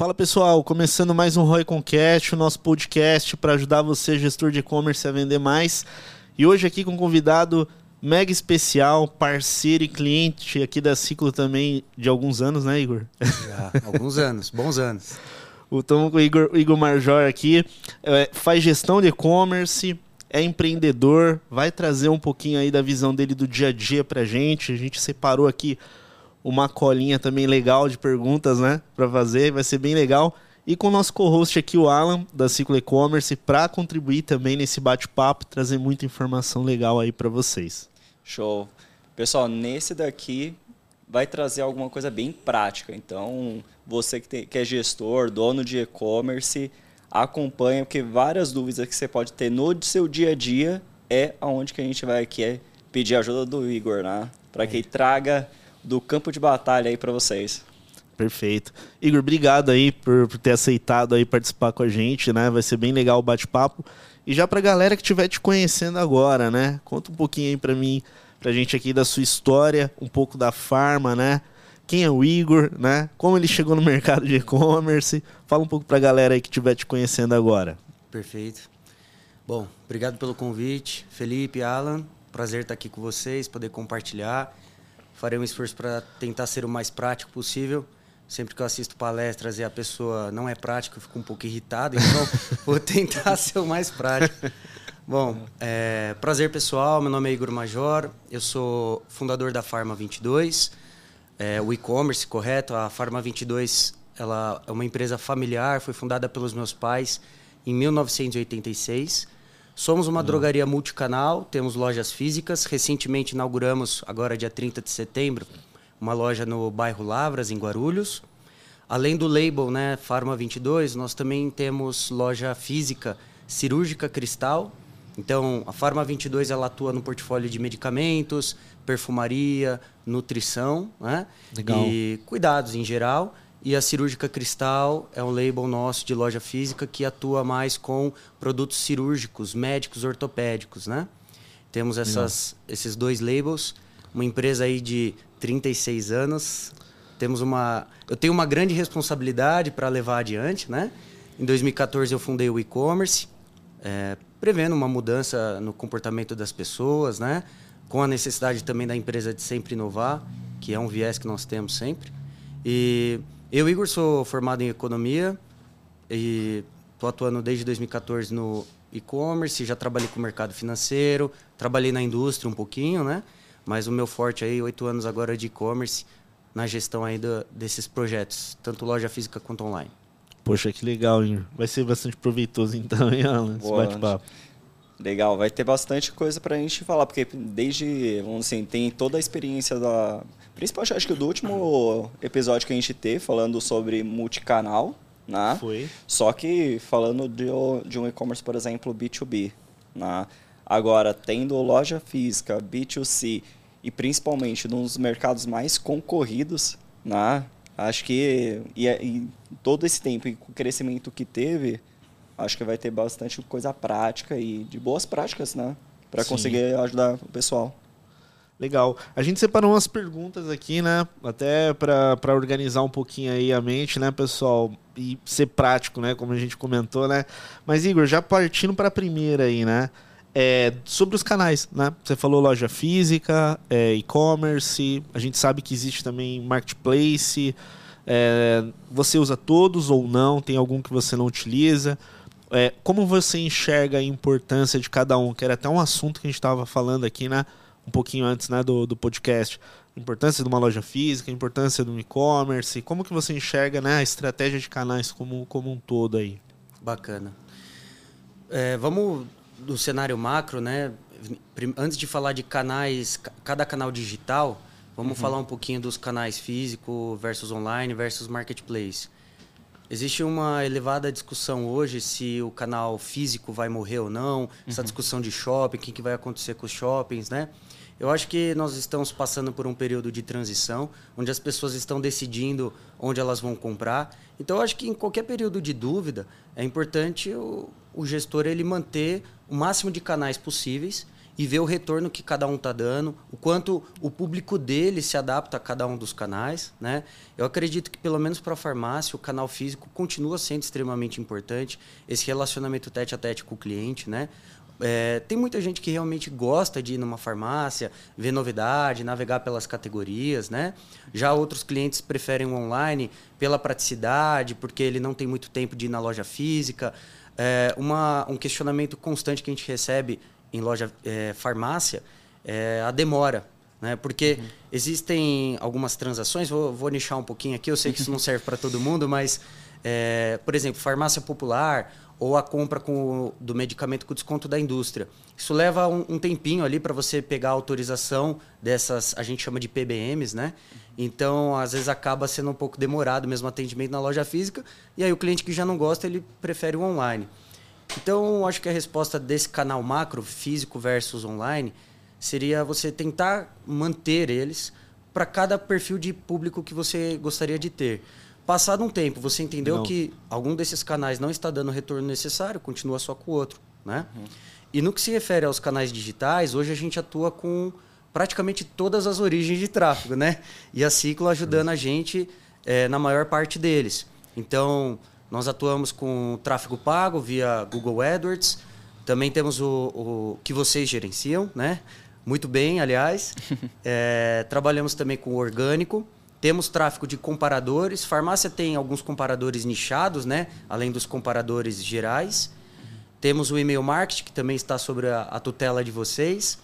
Fala pessoal, começando mais um Roy Concast, o nosso podcast para ajudar você, gestor de e-commerce, a vender mais. E hoje aqui com um convidado mega especial, parceiro e cliente aqui da Ciclo também de alguns anos, né, Igor? Já, alguns anos, bons anos. Estamos com o Igor, Igor Marjor aqui, é, faz gestão de e-commerce, é empreendedor, vai trazer um pouquinho aí da visão dele do dia a dia pra gente. A gente separou aqui uma colinha também legal de perguntas, né, para fazer, vai ser bem legal. E com o nosso co-host aqui, o Alan, da Ciclo E-Commerce, para contribuir também nesse bate-papo, trazer muita informação legal aí para vocês. Show. Pessoal, nesse daqui vai trazer alguma coisa bem prática. Então, você que, tem, que é gestor, dono de e-commerce, acompanha, porque várias dúvidas que você pode ter no seu dia a dia é aonde que a gente vai aqui é pedir ajuda do Igor, né? Para que ele traga do campo de batalha aí para vocês. Perfeito. Igor, obrigado aí por, por, ter aceitado aí participar com a gente, né? Vai ser bem legal o bate-papo. E já pra galera que estiver te conhecendo agora, né? Conta um pouquinho aí pra mim, pra gente aqui da sua história, um pouco da Farma, né? Quem é o Igor, né? Como ele chegou no mercado de e-commerce. Fala um pouco pra galera aí que estiver te conhecendo agora. Perfeito. Bom, obrigado pelo convite. Felipe, Alan, prazer estar aqui com vocês, poder compartilhar farei um esforço para tentar ser o mais prático possível. Sempre que eu assisto palestras e a pessoa não é prática, eu fico um pouco irritado, então vou tentar ser o mais prático. Bom, é, prazer pessoal, meu nome é Igor Major, eu sou fundador da Farma 22, é, o e-commerce, correto? A Farma 22 ela é uma empresa familiar, foi fundada pelos meus pais em 1986 Somos uma drogaria multicanal, temos lojas físicas. Recentemente inauguramos, agora dia 30 de setembro, uma loja no bairro Lavras, em Guarulhos. Além do label, né, Farma 22, nós também temos loja física cirúrgica Cristal. Então, a Farma 22 ela atua no portfólio de medicamentos, perfumaria, nutrição, né? Legal. E cuidados em geral. E a Cirúrgica Cristal é um label nosso de loja física que atua mais com produtos cirúrgicos, médicos, ortopédicos, né? Temos essas, esses dois labels, uma empresa aí de 36 anos. Temos uma, eu tenho uma grande responsabilidade para levar adiante, né? Em 2014 eu fundei o e-commerce, é, prevendo uma mudança no comportamento das pessoas, né? Com a necessidade também da empresa de sempre inovar, que é um viés que nós temos sempre. E eu, Igor, sou formado em economia e estou atuando desde 2014 no e-commerce, já trabalhei com o mercado financeiro, trabalhei na indústria um pouquinho, né? Mas o meu forte aí, oito anos agora de e-commerce, na gestão aí do, desses projetos, tanto loja física quanto online. Poxa, que legal, Igor. Vai ser bastante proveitoso então, hein, Alan, esse bate-papo. Legal, vai ter bastante coisa para a gente falar, porque desde, vamos assim, tem toda a experiência da Principalmente, acho que do último episódio que a gente teve, falando sobre multicanal, né? Foi. Só que falando de, de um e-commerce, por exemplo, B2B, né? Agora, tendo loja física, B2C e principalmente nos mercados mais concorridos, né? Acho que e, e todo esse tempo e o crescimento que teve, acho que vai ter bastante coisa prática e de boas práticas, né? Para conseguir ajudar o pessoal. Legal. A gente separou umas perguntas aqui, né? Até para organizar um pouquinho aí a mente, né, pessoal? E ser prático, né? Como a gente comentou, né? Mas, Igor, já partindo para a primeira aí, né? É, sobre os canais, né? Você falou loja física, é, e-commerce, a gente sabe que existe também marketplace. É, você usa todos ou não? Tem algum que você não utiliza? É, como você enxerga a importância de cada um? Que era até um assunto que a gente estava falando aqui, né? Um pouquinho antes né, do, do podcast, a importância de uma loja física, a importância do e-commerce, como que você enxerga né, a estratégia de canais como, como um todo aí? Bacana. É, vamos do cenário macro, né? Antes de falar de canais, cada canal digital, vamos uhum. falar um pouquinho dos canais físico versus online versus marketplace. Existe uma elevada discussão hoje se o canal físico vai morrer ou não, uhum. essa discussão de shopping, o que, que vai acontecer com os shoppings, né? Eu acho que nós estamos passando por um período de transição, onde as pessoas estão decidindo onde elas vão comprar. Então, eu acho que em qualquer período de dúvida, é importante o, o gestor ele manter o máximo de canais possíveis e ver o retorno que cada um está dando, o quanto o público dele se adapta a cada um dos canais. Né? Eu acredito que, pelo menos para a farmácia, o canal físico continua sendo extremamente importante, esse relacionamento tete a tete com o cliente. Né? É, tem muita gente que realmente gosta de ir numa farmácia, ver novidade, navegar pelas categorias, né? Já outros clientes preferem o online pela praticidade, porque ele não tem muito tempo de ir na loja física. É, uma, um questionamento constante que a gente recebe em loja é, farmácia é a demora. Né? Porque uhum. existem algumas transações, vou, vou nichar um pouquinho aqui, eu sei que isso não serve para todo mundo, mas, é, por exemplo, farmácia popular ou a compra com, do medicamento com desconto da indústria. Isso leva um, um tempinho ali para você pegar a autorização dessas, a gente chama de PBMs, né? Então, às vezes acaba sendo um pouco demorado mesmo o atendimento na loja física, e aí o cliente que já não gosta, ele prefere o online. Então, acho que a resposta desse canal macro, físico versus online, seria você tentar manter eles para cada perfil de público que você gostaria de ter. Passado um tempo, você entendeu não. que algum desses canais não está dando o retorno necessário, continua só com o outro, né? Uhum. E no que se refere aos canais digitais, hoje a gente atua com praticamente todas as origens de tráfego, né? E a Ciclo ajudando a gente é, na maior parte deles. Então, nós atuamos com tráfego pago via Google AdWords. Também temos o, o que vocês gerenciam, né? Muito bem, aliás. é, trabalhamos também com orgânico. Temos tráfego de comparadores. Farmácia tem alguns comparadores nichados, né? Além dos comparadores gerais. Temos o e-mail marketing, que também está sobre a, a tutela de vocês.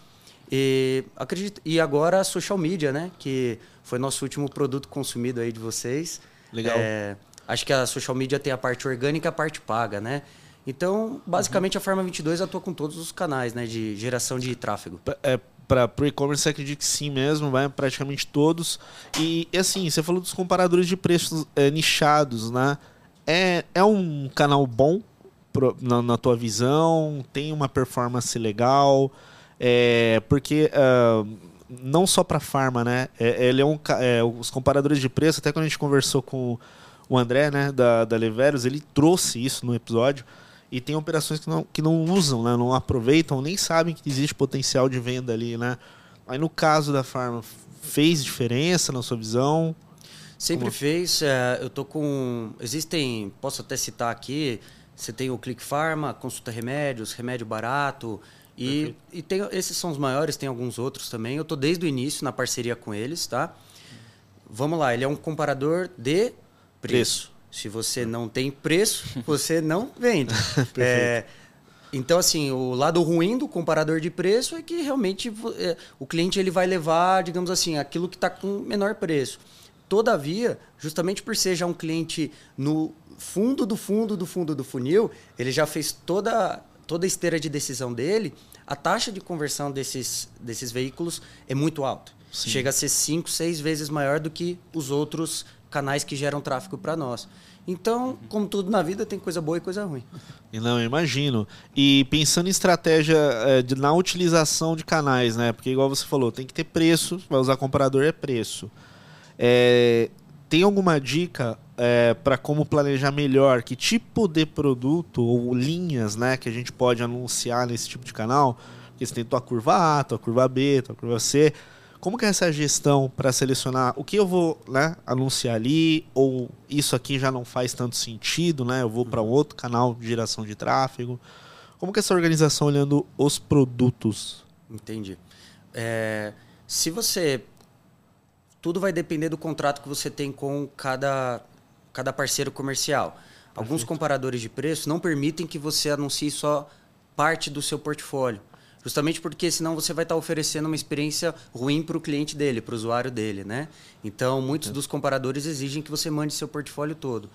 E, acredito, e agora a social media, né? Que foi nosso último produto consumido aí de vocês. Legal. É, Acho que a social media tem a parte orgânica e a parte paga, né? Então, basicamente, uhum. a Farma 22 atua com todos os canais né, de geração de tráfego. É, para o e-commerce, acredito que sim mesmo, vai praticamente todos. E, assim, você falou dos comparadores de preços é, nichados, né? É, é um canal bom pro, na, na, tua visão? Tem uma performance legal? É, porque uh, não só para farma, né? É, ele é um, é, os comparadores de preço, até quando a gente conversou com o André, né, da, da Leveros, ele trouxe isso no episódio. E tem operações que não, que não usam, né, não aproveitam, nem sabem que existe potencial de venda ali, né? Aí no caso da Farma, fez diferença na sua visão? Sempre Como... fez. É, eu tô com. Existem, posso até citar aqui. Você tem o Click Pharma, consulta remédios, remédio barato. E, e tem, esses são os maiores, tem alguns outros também. Eu tô desde o início na parceria com eles, tá? Vamos lá, ele é um comparador de preço. Se você não tem preço, você não vende. é, então, assim, o lado ruim do comparador de preço é que realmente é, o cliente ele vai levar, digamos assim, aquilo que está com menor preço. Todavia, justamente por ser já um cliente no fundo do fundo do fundo do funil, ele já fez toda, toda a esteira de decisão dele, a taxa de conversão desses, desses veículos é muito alta. Sim. Chega a ser 5, 6 vezes maior do que os outros canais que geram tráfego para nós. Então, como tudo na vida, tem coisa boa e coisa ruim. Não, imagino. E pensando em estratégia é, de, na utilização de canais, né? Porque igual você falou, tem que ter preço, vai usar comparador é preço. É, tem alguma dica é, para como planejar melhor? Que tipo de produto ou linhas né, que a gente pode anunciar nesse tipo de canal? Porque você tem tua curva A, tua curva B, tua curva C. Como que é essa gestão para selecionar o que eu vou né, anunciar ali ou isso aqui já não faz tanto sentido, né? Eu vou para um outro canal de geração de tráfego. Como que é essa organização olhando os produtos? Entendi. É, se você tudo vai depender do contrato que você tem com cada cada parceiro comercial. Alguns comparadores de preço não permitem que você anuncie só parte do seu portfólio. Justamente porque senão você vai estar oferecendo uma experiência ruim para o cliente dele, para o usuário dele, né? Então, muitos dos comparadores exigem que você mande seu portfólio todo.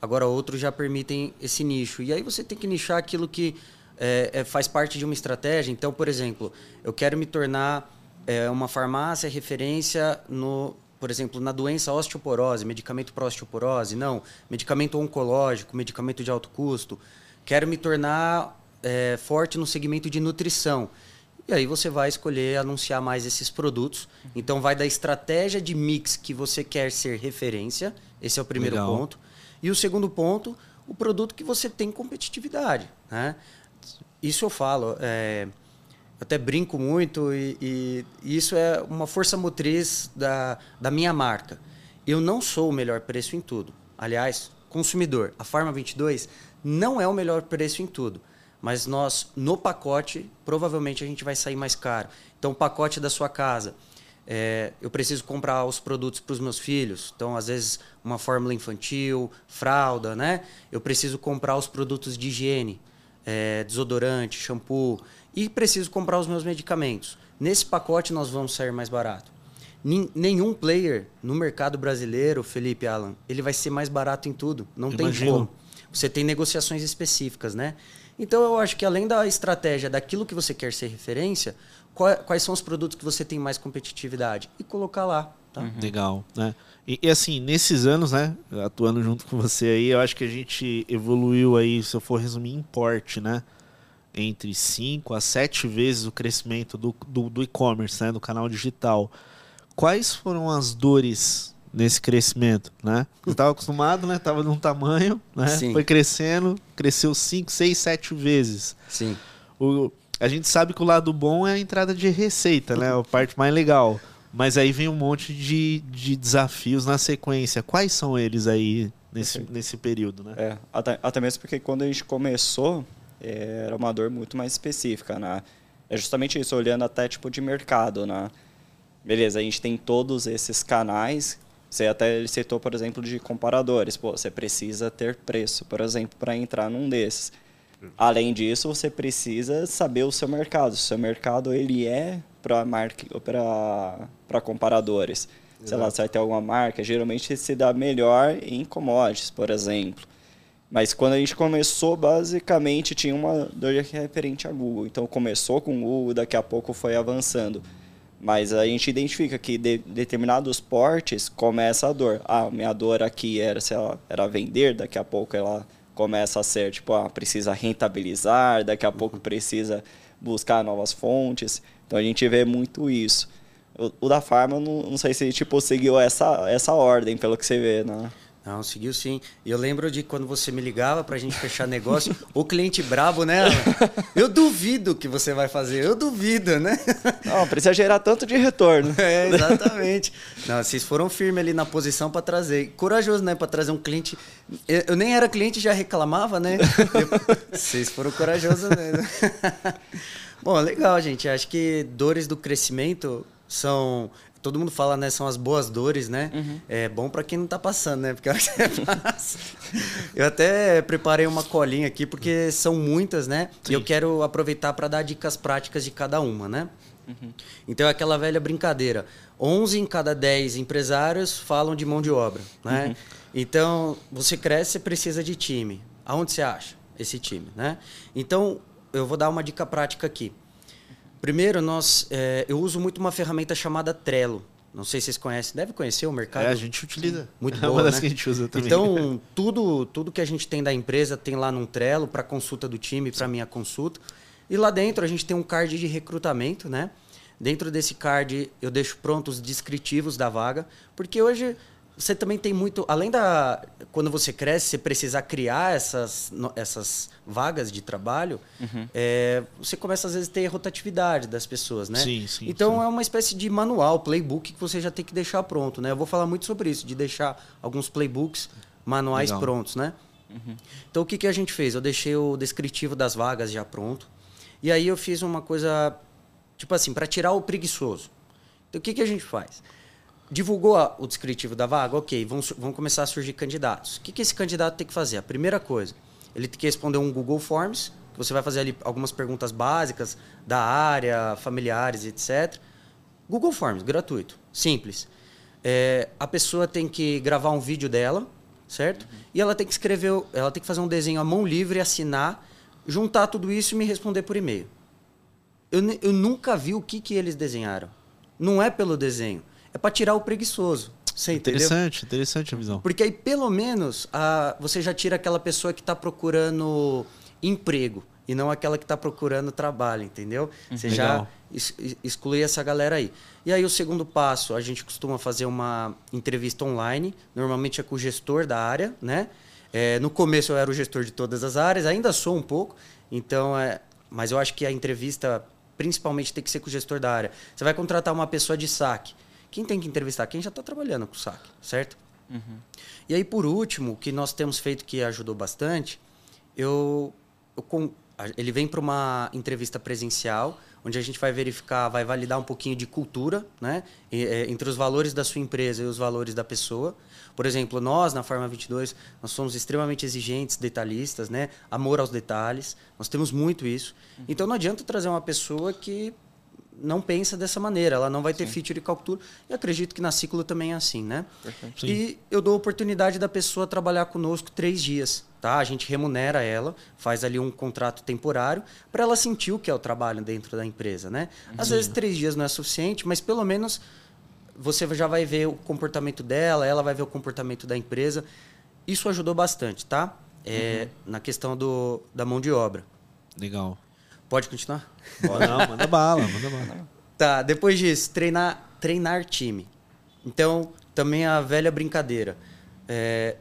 Agora, outros já permitem esse nicho. E aí você tem que nichar aquilo que é, é, faz parte de uma estratégia. Então, por exemplo, eu quero me tornar é, uma farmácia referência no, por exemplo, na doença osteoporose, medicamento para osteoporose, não, medicamento oncológico, medicamento de alto custo. Quero me tornar é, forte no segmento de nutrição. E aí você vai escolher anunciar mais esses produtos. Então vai da estratégia de mix que você quer ser referência. Esse é o primeiro Legal. ponto. E o segundo ponto, o produto que você tem competitividade. Né? Isso eu falo. É, até brinco muito e, e, e, isso é uma força motriz da, da minha marca. Eu não sou o melhor preço em tudo. Aliás, consumidor, a Farma 22 não é o melhor preço em tudo. Mas nós, no pacote, provavelmente a gente vai sair mais caro. Então, o pacote da sua casa, é, eu preciso comprar os produtos para os meus filhos. Então, às vezes, uma fórmula infantil, fralda, né? Eu preciso comprar os produtos de higiene, é, desodorante, shampoo. E preciso comprar os meus medicamentos. Nesse pacote, nós vamos sair mais barato. Nenhum player no mercado brasileiro, Felipe Alan, ele vai ser mais barato em tudo. Não tem como. Você tem negociações específicas, né? Então eu acho que além da estratégia daquilo que você quer ser referência, quais são os produtos que você tem mais competitividade e colocar lá. Tá? Uhum. Legal, né? E, e, assim, nesses anos, né, atuando junto com você aí, eu acho que a gente evoluiu aí, se eu for resumir, em porte, né? Entre 5 a 7 vezes o crescimento do, do, do e-commerce, né, do canal digital. Quais foram as dores nesse crescimento, né? Você estava acostumado, né? Tava num tamanho, né? Sim. Foi crescendo, cresceu 5, 6, 7 vezes. Sim. O, a gente sabe que o lado bom é a entrada de receita, né? A parte mais legal. Mas aí vem um monte de, de desafios na sequência. Quais são eles aí nesse, nesse período, né? É, até, até mesmo porque quando a gente começou, é, era uma dor muito mais específica, né? É justamente isso, olhando até tipo de mercado, né? Beleza, a gente tem todos esses canais você até citou, por exemplo, de comparadores. Pô, você precisa ter preço, por exemplo, para entrar num desses. Além disso, você precisa saber o seu mercado. O seu mercado ele é para para comparadores. Exato. Sei lá, você vai ter alguma marca, geralmente se dá melhor em commodities, por exemplo. Mas quando a gente começou, basicamente tinha uma dor referente a Google. Então começou com o Google, daqui a pouco foi avançando. Mas a gente identifica que de determinados portes começa a dor. Ah, minha dor aqui era, se ela era vender, daqui a pouco ela começa a ser, tipo, ah, precisa rentabilizar, daqui a pouco precisa buscar novas fontes. Então a gente vê muito isso. O, o da Farma, não, não sei se tipo, seguiu essa, essa ordem, pelo que você vê, né? Não, seguiu sim. E eu lembro de quando você me ligava pra gente fechar negócio, o cliente brabo, né? Eu duvido que você vai fazer, eu duvido, né? Não, precisa gerar tanto de retorno. É, exatamente. Não, vocês foram firmes ali na posição para trazer. Corajoso, né? Para trazer um cliente. Eu nem era cliente já reclamava, né? Vocês foram corajosos mesmo. Bom, legal, gente. Acho que dores do crescimento são todo mundo fala, né? São as boas dores, né? Uhum. É bom para quem não tá passando, né? Porque é fácil. eu até preparei uma colinha aqui, porque são muitas, né? Sim. E eu quero aproveitar para dar dicas práticas de cada uma, né? Uhum. Então é aquela velha brincadeira. 11 em cada 10 empresários falam de mão de obra, né? Uhum. Então, você cresce, você precisa de time. Aonde você acha esse time, né? Então, eu vou dar uma dica prática aqui. Primeiro, nós, é, eu uso muito uma ferramenta chamada Trello. Não sei se vocês conhecem, deve conhecer o mercado. É, a gente utiliza. Muito boa, é uma das né? que a gente usa também. Então, tudo, tudo que a gente tem da empresa tem lá num Trello para consulta do time, para minha consulta. E lá dentro a gente tem um card de recrutamento, né? Dentro desse card eu deixo prontos os descritivos da vaga, porque hoje você também tem muito. Além da. Quando você cresce, você precisar criar essas, essas vagas de trabalho, uhum. é, você começa às vezes a ter rotatividade das pessoas, né? Sim, sim. Então sim. é uma espécie de manual, playbook que você já tem que deixar pronto, né? Eu vou falar muito sobre isso, de deixar alguns playbooks, manuais Legal. prontos, né? Uhum. Então o que, que a gente fez? Eu deixei o descritivo das vagas já pronto. E aí eu fiz uma coisa, tipo assim, para tirar o preguiçoso. Então o que, que a gente faz? Divulgou o descritivo da vaga, ok, vão, vão começar a surgir candidatos. O que, que esse candidato tem que fazer? A primeira coisa, ele tem que responder um Google Forms, que você vai fazer ali algumas perguntas básicas da área, familiares, etc. Google Forms, gratuito, simples. É, a pessoa tem que gravar um vídeo dela, certo? Uhum. E ela tem que escrever, ela tem que fazer um desenho à mão livre, assinar, juntar tudo isso e me responder por e-mail. Eu, eu nunca vi o que, que eles desenharam. Não é pelo desenho é para tirar o preguiçoso. Você interessante, entendeu? interessante a visão. Porque aí, pelo menos, a, você já tira aquela pessoa que está procurando emprego e não aquela que está procurando trabalho, entendeu? Uhum. Você Legal. já exclui essa galera aí. E aí, o segundo passo, a gente costuma fazer uma entrevista online, normalmente é com o gestor da área, né? É, no começo eu era o gestor de todas as áreas, ainda sou um pouco, então, é, mas eu acho que a entrevista principalmente tem que ser com o gestor da área. Você vai contratar uma pessoa de saque. Quem tem que entrevistar? Quem já está trabalhando com saque, certo? Uhum. E aí, por último, o que nós temos feito que ajudou bastante, eu, eu ele vem para uma entrevista presencial, onde a gente vai verificar, vai validar um pouquinho de cultura, né? É, entre os valores da sua empresa e os valores da pessoa. Por exemplo, nós na Farma 22, nós somos extremamente exigentes, detalhistas, né? Amor aos detalhes. Nós temos muito isso. Uhum. Então não adianta trazer uma pessoa que não pensa dessa maneira, ela não vai ter Sim. feature e captura. E acredito que na ciclo também é assim, né? E eu dou a oportunidade da pessoa trabalhar conosco três dias, tá? A gente remunera ela, faz ali um contrato temporário para ela sentir o que é o trabalho dentro da empresa, né? Às Sim. vezes três dias não é suficiente, mas pelo menos você já vai ver o comportamento dela, ela vai ver o comportamento da empresa. Isso ajudou bastante, tá? É, uhum. Na questão do, da mão de obra. Legal. Pode continuar? Não, manda bala, manda bala. Tá, depois disso, treinar, treinar time. Então, também a velha brincadeira. É,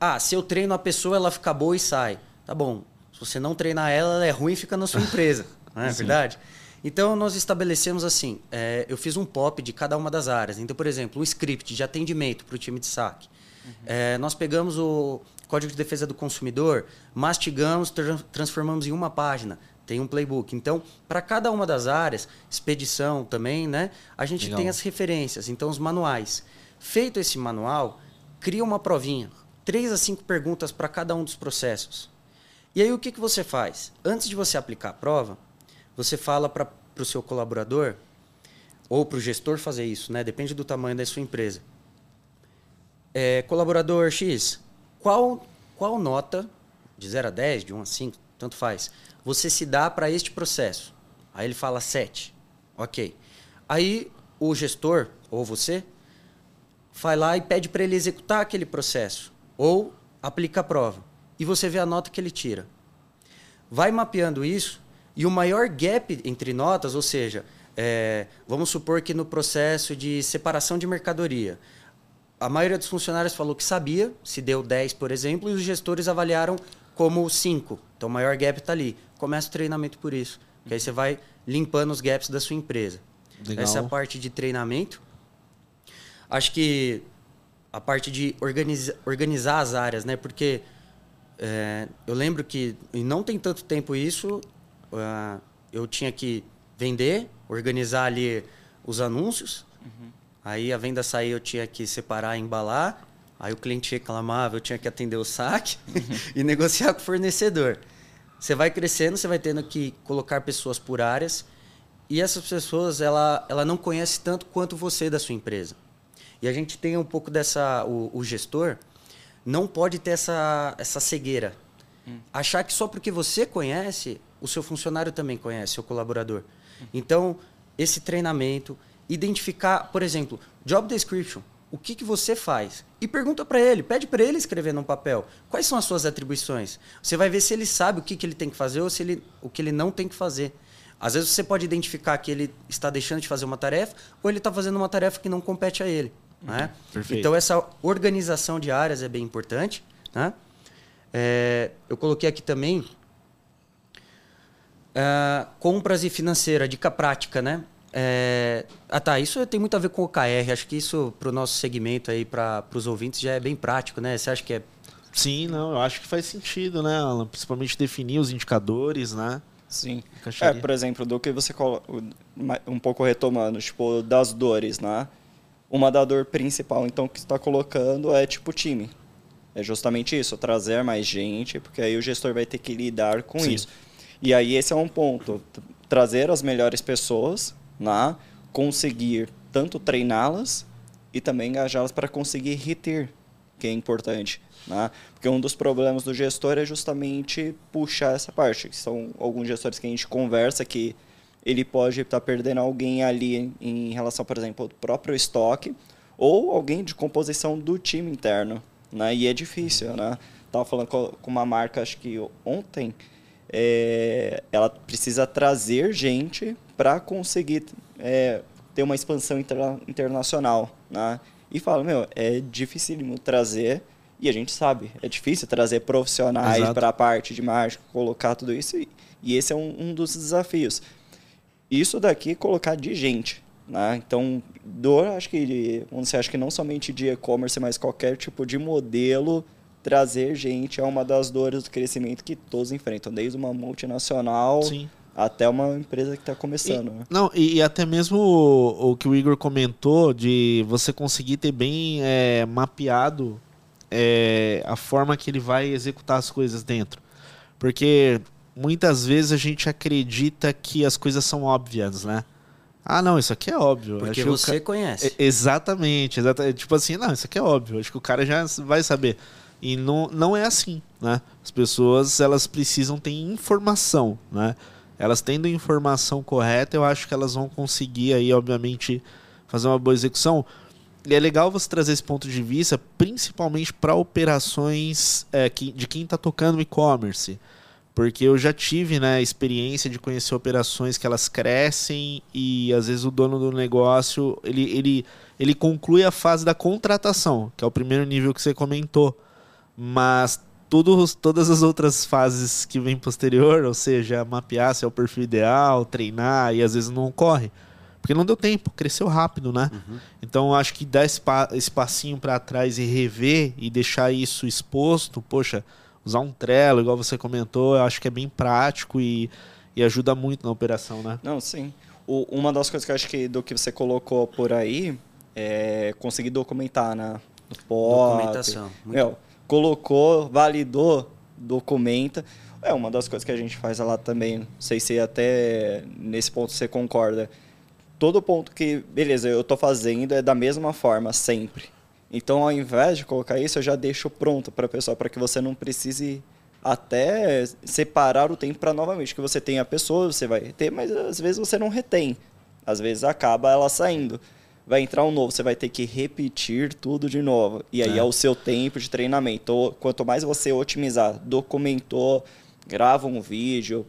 ah, se eu treino a pessoa, ela fica boa e sai. Tá bom. Se você não treinar ela, ela é ruim e fica na sua empresa. não é Sim. verdade? Então, nós estabelecemos assim: é, eu fiz um pop de cada uma das áreas. Então, por exemplo, um script de atendimento para o time de saque. Uhum. É, nós pegamos o Código de Defesa do Consumidor, mastigamos, tra transformamos em uma página tem um playbook. Então, para cada uma das áreas, expedição também, né? A gente Legal. tem as referências, então os manuais. Feito esse manual, cria uma provinha, três a cinco perguntas para cada um dos processos. E aí o que, que você faz? Antes de você aplicar a prova, você fala para o seu colaborador ou para o gestor fazer isso, né? Depende do tamanho da sua empresa. É, colaborador X, qual, qual nota, de 0 a 10, de 1 a 5, tanto faz, você se dá para este processo? Aí ele fala 7. Ok. Aí o gestor, ou você, vai lá e pede para ele executar aquele processo. Ou aplica a prova. E você vê a nota que ele tira. Vai mapeando isso e o maior gap entre notas, ou seja, é, vamos supor que no processo de separação de mercadoria, a maioria dos funcionários falou que sabia, se deu 10, por exemplo, e os gestores avaliaram como 5. Então o maior gap está ali. Começa o treinamento por isso. Que aí você vai limpando os gaps da sua empresa. Legal. Essa é a parte de treinamento. Acho que a parte de organiza, organizar as áreas, né? Porque é, eu lembro que, e não tem tanto tempo isso, uh, eu tinha que vender, organizar ali os anúncios. Uhum. Aí a venda sair, eu tinha que separar, embalar. Aí o cliente reclamava, eu tinha que atender o saque uhum. e negociar com o fornecedor. Você vai crescendo, você vai tendo que colocar pessoas por áreas e essas pessoas ela, ela não conhece tanto quanto você da sua empresa. E a gente tem um pouco dessa o, o gestor não pode ter essa essa cegueira. Hum. Achar que só porque você conhece, o seu funcionário também conhece, seu colaborador. Hum. Então, esse treinamento, identificar, por exemplo, job description o que, que você faz. E pergunta para ele, pede para ele escrever num papel quais são as suas atribuições. Você vai ver se ele sabe o que, que ele tem que fazer ou se ele, o que ele não tem que fazer. Às vezes você pode identificar que ele está deixando de fazer uma tarefa ou ele está fazendo uma tarefa que não compete a ele. Né? Então essa organização de áreas é bem importante. Né? É, eu coloquei aqui também uh, compras e financeira, dica prática, né? É... Ah, tá. Isso tem muito a ver com o OKR. Acho que isso, para o nosso segmento aí, para os ouvintes, já é bem prático, né? Você acha que é. Sim, não. Eu acho que faz sentido, né, Alan? Principalmente definir os indicadores, né? Sim. É, por exemplo, do que você coloca. Um pouco retomando, tipo, das dores, né? Uma da dor principal, então, que está colocando é tipo time. É justamente isso, trazer mais gente, porque aí o gestor vai ter que lidar com Sim. isso. E aí esse é um ponto. Trazer as melhores pessoas né? conseguir tanto treiná-las e também engajá-las para conseguir reter, que é importante. Né? Porque um dos problemas do gestor é justamente puxar essa parte. São alguns gestores que a gente conversa que ele pode estar perdendo alguém ali em, relação, por exemplo, ao próprio estoque ou alguém de composição do time interno. Né? E é difícil. Né? Estava falando com uma marca, acho que ontem, é, ela precisa trazer gente para conseguir é, ter uma expansão interna internacional, né? E fala, meu, é dificílimo trazer, e a gente sabe, é difícil trazer profissionais para a parte de marketing, colocar tudo isso, e, e esse é um, um, dos desafios. Isso daqui colocar de gente. Né? Então, dor, acho que você acha que não somente de e-commerce, mas qualquer tipo de modelo trazer gente é uma das dores do crescimento que todos enfrentam, desde uma multinacional Sim. até uma empresa que está começando. E, né? Não, e, e, até mesmo o, o, que o Igor comentou de você conseguir ter bem é, mapeado é, a forma que ele vai executar as coisas dentro. Porque muitas vezes a gente acredita que as coisas são óbvias, né? Ah, não, isso aqui é óbvio. Porque Acho você ca... conhece. Exatamente, exatamente. Tipo assim, não, isso aqui é óbvio. Acho que o cara já vai saber. E não, não é assim, né? As pessoas, elas precisam ter informação, né? Elas tendo informação correta, eu acho que elas vão conseguir aí, obviamente, fazer uma boa execução. E é legal você trazer esse ponto de vista, principalmente para operações é, que, de quem está tocando e-commerce. Porque eu já tive né, a experiência de conhecer operações que elas crescem e às vezes o dono do negócio ele, ele, ele conclui a fase da contratação, que é o primeiro nível que você comentou. Mas todos, todas as outras fases que vêm posterior, ou seja, mapear se é o perfil ideal, treinar, e às vezes não ocorre. Porque não deu tempo, cresceu rápido, né? Uhum. Então acho que dar esse, esse passinho para trás e rever e deixar isso exposto, poxa, usar um Trello, igual você comentou, eu acho que é bem prático e, e ajuda muito na operação, né? Não, sim. O, uma das coisas que eu acho que do que você colocou por aí é conseguir documentar, né? POP. Documentação. Meu, colocou, validou, documenta. É uma das coisas que a gente faz lá também. Não sei se até nesse ponto você concorda. Todo ponto que, beleza, eu estou fazendo é da mesma forma sempre. Então, ao invés de colocar isso, eu já deixo pronto para a pessoa, para que você não precise até separar o tempo para novamente que você tem a pessoa, você vai ter, mas às vezes você não retém. Às vezes acaba ela saindo. Vai entrar um novo, você vai ter que repetir tudo de novo. E aí é, é o seu tempo de treinamento. Quanto mais você otimizar, documentou, grava um vídeo,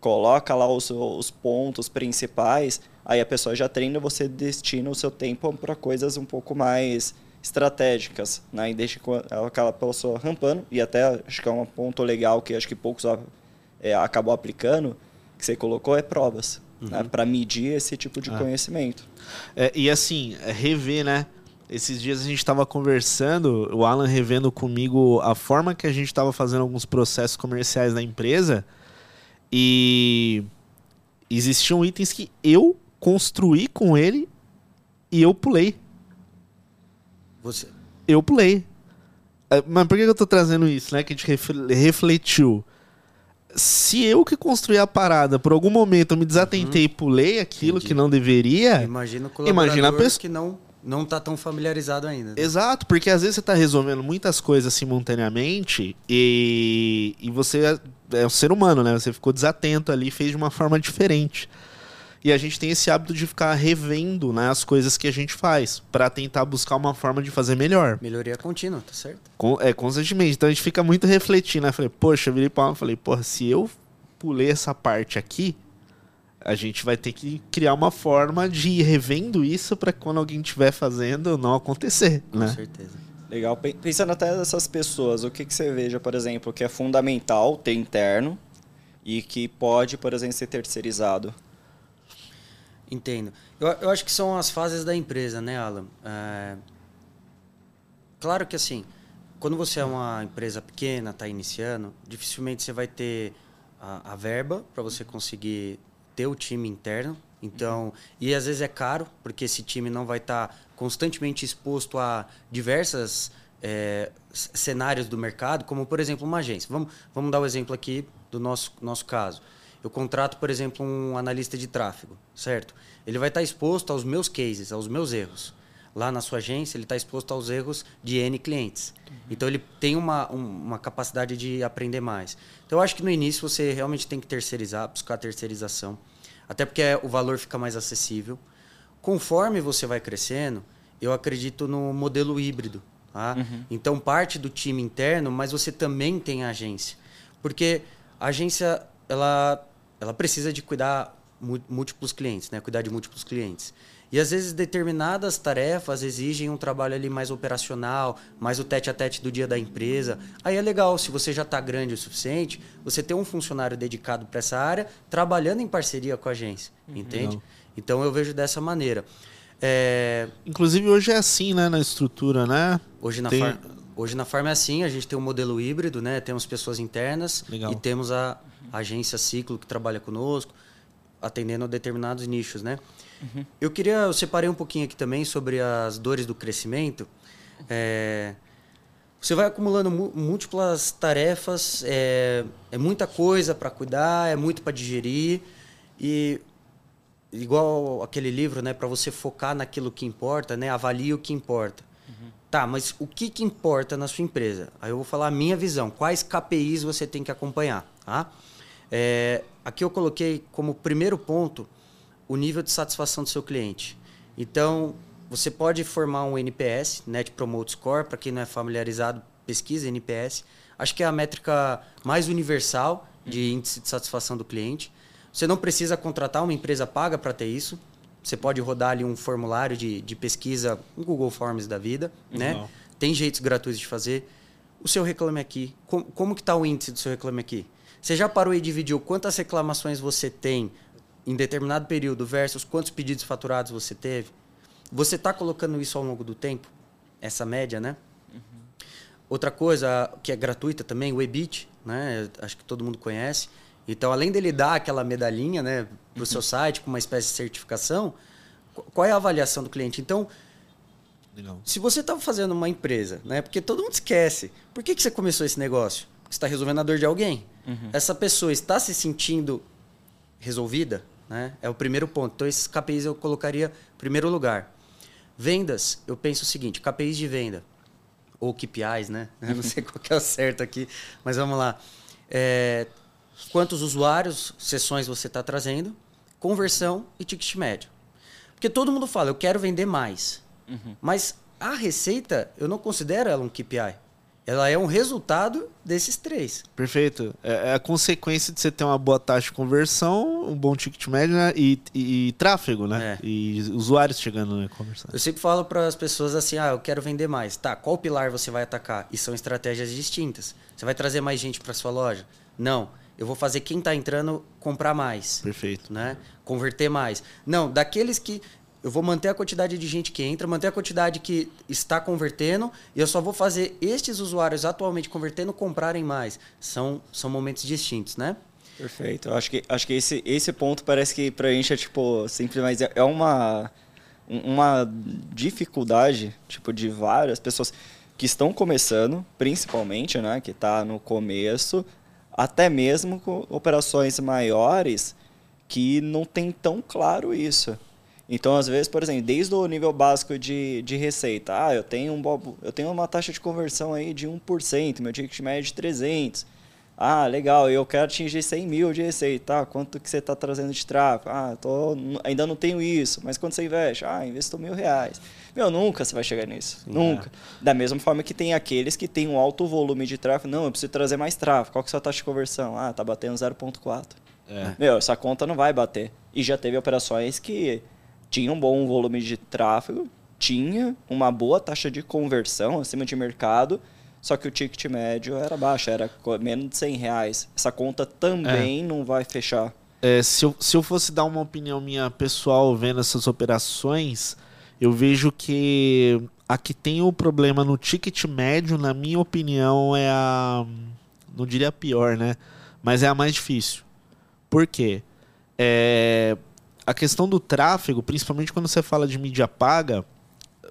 coloca lá os, os pontos principais, aí a pessoa já treina, você destina o seu tempo para coisas um pouco mais estratégicas, né? E deixa aquela pessoa rampando, e até acho que é um ponto legal que acho que poucos é, acabou aplicando, que você colocou, é provas? Uhum. né? Para medir esse tipo de ah. conhecimento. É, e assim, rever, né? Esses dias a gente estava conversando, o Alan revendo comigo a forma que a gente estava fazendo alguns processos comerciais na empresa, e existiam itens que eu construí com ele e eu pulei. Você. Eu pulei. É, mas por que eu tô trazendo isso, né? Que a gente refletiu. Se eu que construí a parada, por algum momento eu me desatentei uhum. e pulei aquilo Entendi. que não deveria. Imagina o imagina a pessoa que não não tá tão familiarizado ainda. Né? Exato, porque às vezes você tá resolvendo muitas coisas simultaneamente e, e você é, é um ser humano, né? Você ficou desatento ali, fez de uma forma diferente. E a gente tem esse hábito de ficar revendo né, as coisas que a gente faz para tentar buscar uma forma de fazer melhor. Melhoria contínua, tá certo? Com, é, constantemente. Então a gente fica muito refletindo, né? Falei, poxa, eu virei palma falei, porra, se eu pulei essa parte aqui, a gente vai ter que criar uma forma de ir revendo isso para quando alguém estiver fazendo não acontecer. Com né? certeza. Legal. Pensando até nessas pessoas, o que, que você veja, por exemplo, que é fundamental ter interno e que pode, por exemplo, ser terceirizado? Entendo. Eu, eu acho que são as fases da empresa, né, Alan? É... Claro que assim, quando você é uma empresa pequena, está iniciando, dificilmente você vai ter a, a verba para você conseguir ter o time interno. Então, e às vezes é caro, porque esse time não vai estar tá constantemente exposto a diversas é, cenários do mercado, como por exemplo uma agência. Vamos, vamos dar o um exemplo aqui do nosso, nosso caso. Eu contrato, por exemplo, um analista de tráfego, certo? Ele vai estar exposto aos meus cases, aos meus erros. Lá na sua agência, ele está exposto aos erros de N clientes. Uhum. Então, ele tem uma, uma capacidade de aprender mais. Então, eu acho que no início você realmente tem que terceirizar, buscar terceirização. Até porque o valor fica mais acessível. Conforme você vai crescendo, eu acredito no modelo híbrido. Tá? Uhum. Então, parte do time interno, mas você também tem a agência. Porque a agência, ela ela precisa de cuidar múltiplos clientes, né? Cuidar de múltiplos clientes. E às vezes determinadas tarefas exigem um trabalho ali mais operacional, mais o tete a tete do dia da empresa. Aí é legal, se você já está grande o suficiente, você ter um funcionário dedicado para essa área, trabalhando em parceria com a agência, uhum. entende? Então eu vejo dessa maneira. É... Inclusive hoje é assim, né, na estrutura, né? Hoje na, tem... Far... hoje na Farm é assim, a gente tem um modelo híbrido, né? Temos pessoas internas legal. e temos a agência Ciclo que trabalha conosco, atendendo a determinados nichos, né? Uhum. Eu queria, eu separei um pouquinho aqui também sobre as dores do crescimento. É, você vai acumulando múltiplas tarefas, é, é muita coisa para cuidar, é muito para digerir e igual aquele livro, né, para você focar naquilo que importa, né, avalie o que importa. Uhum. Tá, mas o que, que importa na sua empresa? Aí eu vou falar a minha visão. Quais KPIs você tem que acompanhar, tá? É, aqui eu coloquei como primeiro ponto o nível de satisfação do seu cliente. Então, você pode formar um NPS, Net Promote Score, para quem não é familiarizado, pesquisa NPS. Acho que é a métrica mais universal de índice de satisfação do cliente. Você não precisa contratar uma empresa paga para ter isso. Você pode rodar ali um formulário de, de pesquisa, um Google Forms da vida, né? Tem jeitos gratuitos de fazer. O seu Reclame Aqui, como, como que está o índice do seu Reclame Aqui? Você já parou e dividiu quantas reclamações você tem em determinado período versus quantos pedidos faturados você teve, você está colocando isso ao longo do tempo? Essa média, né? Uhum. Outra coisa que é gratuita também, o EBIT, né? Acho que todo mundo conhece. Então, além dele dar aquela medalhinha né, para o seu site com uma espécie de certificação, qual é a avaliação do cliente? Então, Legal. se você está fazendo uma empresa, né, porque todo mundo esquece, por que, que você começou esse negócio? Porque você está resolvendo a dor de alguém. Uhum. Essa pessoa está se sentindo resolvida? Né? É o primeiro ponto. Então, esses KPIs eu colocaria em primeiro lugar. Vendas, eu penso o seguinte: KPIs de venda, ou KPIs, né? Eu não sei qual que é o certo aqui, mas vamos lá. É, quantos usuários, sessões você está trazendo, conversão e ticket médio. Porque todo mundo fala, eu quero vender mais. Uhum. Mas a receita, eu não considero ela um KPI. Ela é um resultado desses três. Perfeito. É, é a consequência de você ter uma boa taxa de conversão, um bom ticket médio né? e, e, e, tráfego, né? É. E usuários chegando no e-commerce. Eu sempre falo para as pessoas assim: ah, eu quero vender mais. Tá, qual pilar você vai atacar? E são estratégias distintas. Você vai trazer mais gente para sua loja? Não. Eu vou fazer quem está entrando comprar mais. Perfeito. Né? Converter mais. Não, daqueles que eu vou manter a quantidade de gente que entra, manter a quantidade que está convertendo, e eu só vou fazer estes usuários atualmente convertendo comprarem mais. São, são momentos distintos, né? Perfeito. Acho que, acho que esse, esse ponto parece que pra gente é tipo simples, mas é, é uma, uma dificuldade tipo de várias pessoas que estão começando, principalmente, né, que está no começo, até mesmo com operações maiores que não tem tão claro isso. Então, às vezes, por exemplo, desde o nível básico de, de receita, ah, eu tenho, um, eu tenho uma taxa de conversão aí de 1%, meu ticket médio é de 300. Ah, legal, eu quero atingir 100 mil de receita. Tá, quanto que você está trazendo de tráfego? Ah, tô, ainda não tenho isso, mas quanto você investe? Ah, investo mil reais. Meu, nunca você vai chegar nisso. Sim, nunca. É. Da mesma forma que tem aqueles que têm um alto volume de tráfego. Não, eu preciso trazer mais tráfego. Qual que é a sua taxa de conversão? Ah, tá batendo 0,4. É. Meu, essa conta não vai bater. E já teve operações que tinha um bom volume de tráfego, tinha uma boa taxa de conversão acima de mercado, só que o ticket médio era baixo, era menos de 100 reais. Essa conta também é. não vai fechar. É, se, eu, se eu fosse dar uma opinião minha pessoal vendo essas operações, eu vejo que a que tem o problema no ticket médio, na minha opinião, é a. Não diria a pior, né? Mas é a mais difícil. Por quê? É, a questão do tráfego, principalmente quando você fala de mídia paga,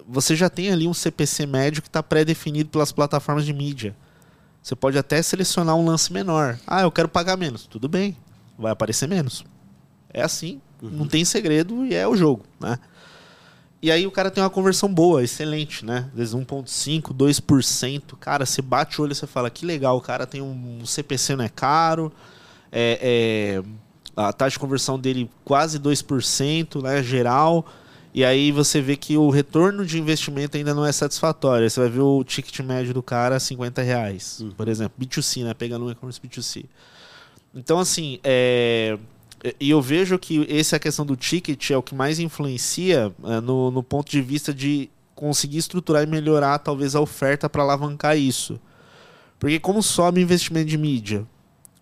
você já tem ali um CPC médio que está pré-definido pelas plataformas de mídia. Você pode até selecionar um lance menor. Ah, eu quero pagar menos. Tudo bem, vai aparecer menos. É assim, uhum. não tem segredo e é o jogo, né? E aí o cara tem uma conversão boa, excelente, né? Às vezes 1,5%, 2%. Cara, você bate o olho e você fala, que legal, o cara tem um CPC não é caro, é, é a taxa de conversão dele quase 2%, né, geral. E aí você vê que o retorno de investimento ainda não é satisfatório. Você vai ver o ticket médio do cara 50 reais, uhum. por exemplo. B2C, né? Pegando um e-commerce B2C. Então, assim, é... e eu vejo que essa questão do ticket é o que mais influencia é, no, no ponto de vista de conseguir estruturar e melhorar talvez a oferta para alavancar isso. Porque como sobe o investimento de mídia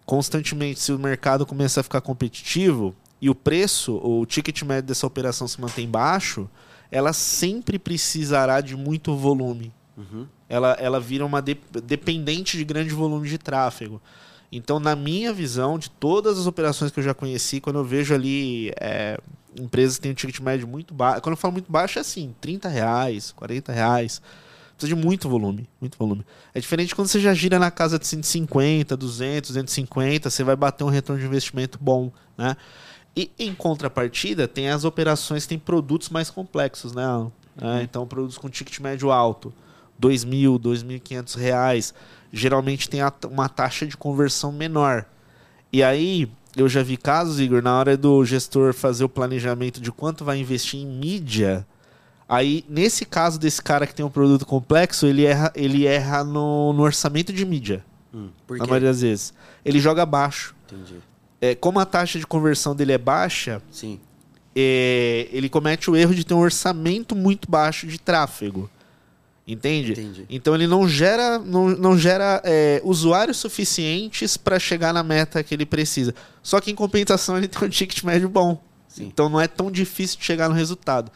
constantemente, se o mercado começa a ficar competitivo e o preço, o ticket médio dessa operação se mantém baixo, ela sempre precisará de muito volume. Uhum. Ela, ela vira uma de, dependente de grande volume de tráfego. Então, na minha visão, de todas as operações que eu já conheci, quando eu vejo ali é, empresas que têm um ticket médio muito baixo, quando eu falo muito baixo é assim, 30 reais, 40 reais. Precisa de muito volume, muito volume. É diferente quando você já gira na casa de 150, 200, 250, você vai bater um retorno de investimento bom, né? E em contrapartida, tem as operações têm produtos mais complexos, né? Uhum. É, então, produtos com ticket médio alto, R$ 2.000, 2.500 reais, geralmente tem uma taxa de conversão menor. E aí, eu já vi casos, Igor, na hora do gestor fazer o planejamento de quanto vai investir em mídia, Aí, nesse caso desse cara que tem um produto complexo, ele erra, ele erra no, no orçamento de mídia. Hum, na maioria das vezes. Ele joga baixo. Entendi. É, como a taxa de conversão dele é baixa, Sim. É, ele comete o erro de ter um orçamento muito baixo de tráfego. Entende? Entendi. Então ele não gera, não, não gera é, usuários suficientes para chegar na meta que ele precisa. Só que em compensação ele tem um ticket médio bom. Sim. Então não é tão difícil de chegar no resultado.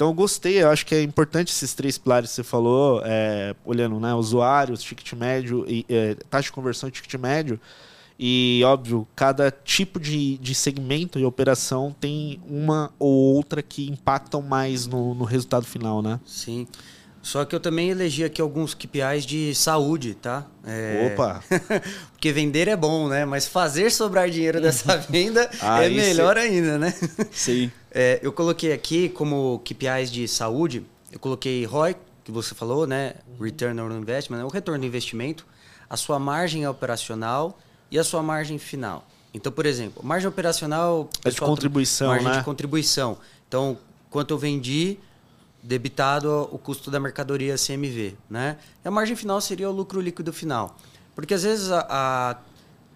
Então eu gostei, eu acho que é importante esses três pilares que você falou, é, olhando né, usuários, ticket médio, e, é, taxa de conversão e ticket médio. E, óbvio, cada tipo de, de segmento e operação tem uma ou outra que impactam mais no, no resultado final, né? Sim. Só que eu também elegi aqui alguns KPIs de saúde, tá? É... Opa! Porque vender é bom, né? Mas fazer sobrar dinheiro dessa venda ah, é melhor ainda, né? Sim. É, eu coloquei aqui como KPIs de saúde, eu coloquei ROI, que você falou, né? Return on Investment, né? o retorno do investimento, a sua margem operacional e a sua margem final. Então, por exemplo, margem operacional... É de contribuição, margem né? de contribuição. Então, quanto eu vendi debitado o custo da mercadoria CMV, né? E a margem final seria o lucro líquido final. Porque às vezes a, a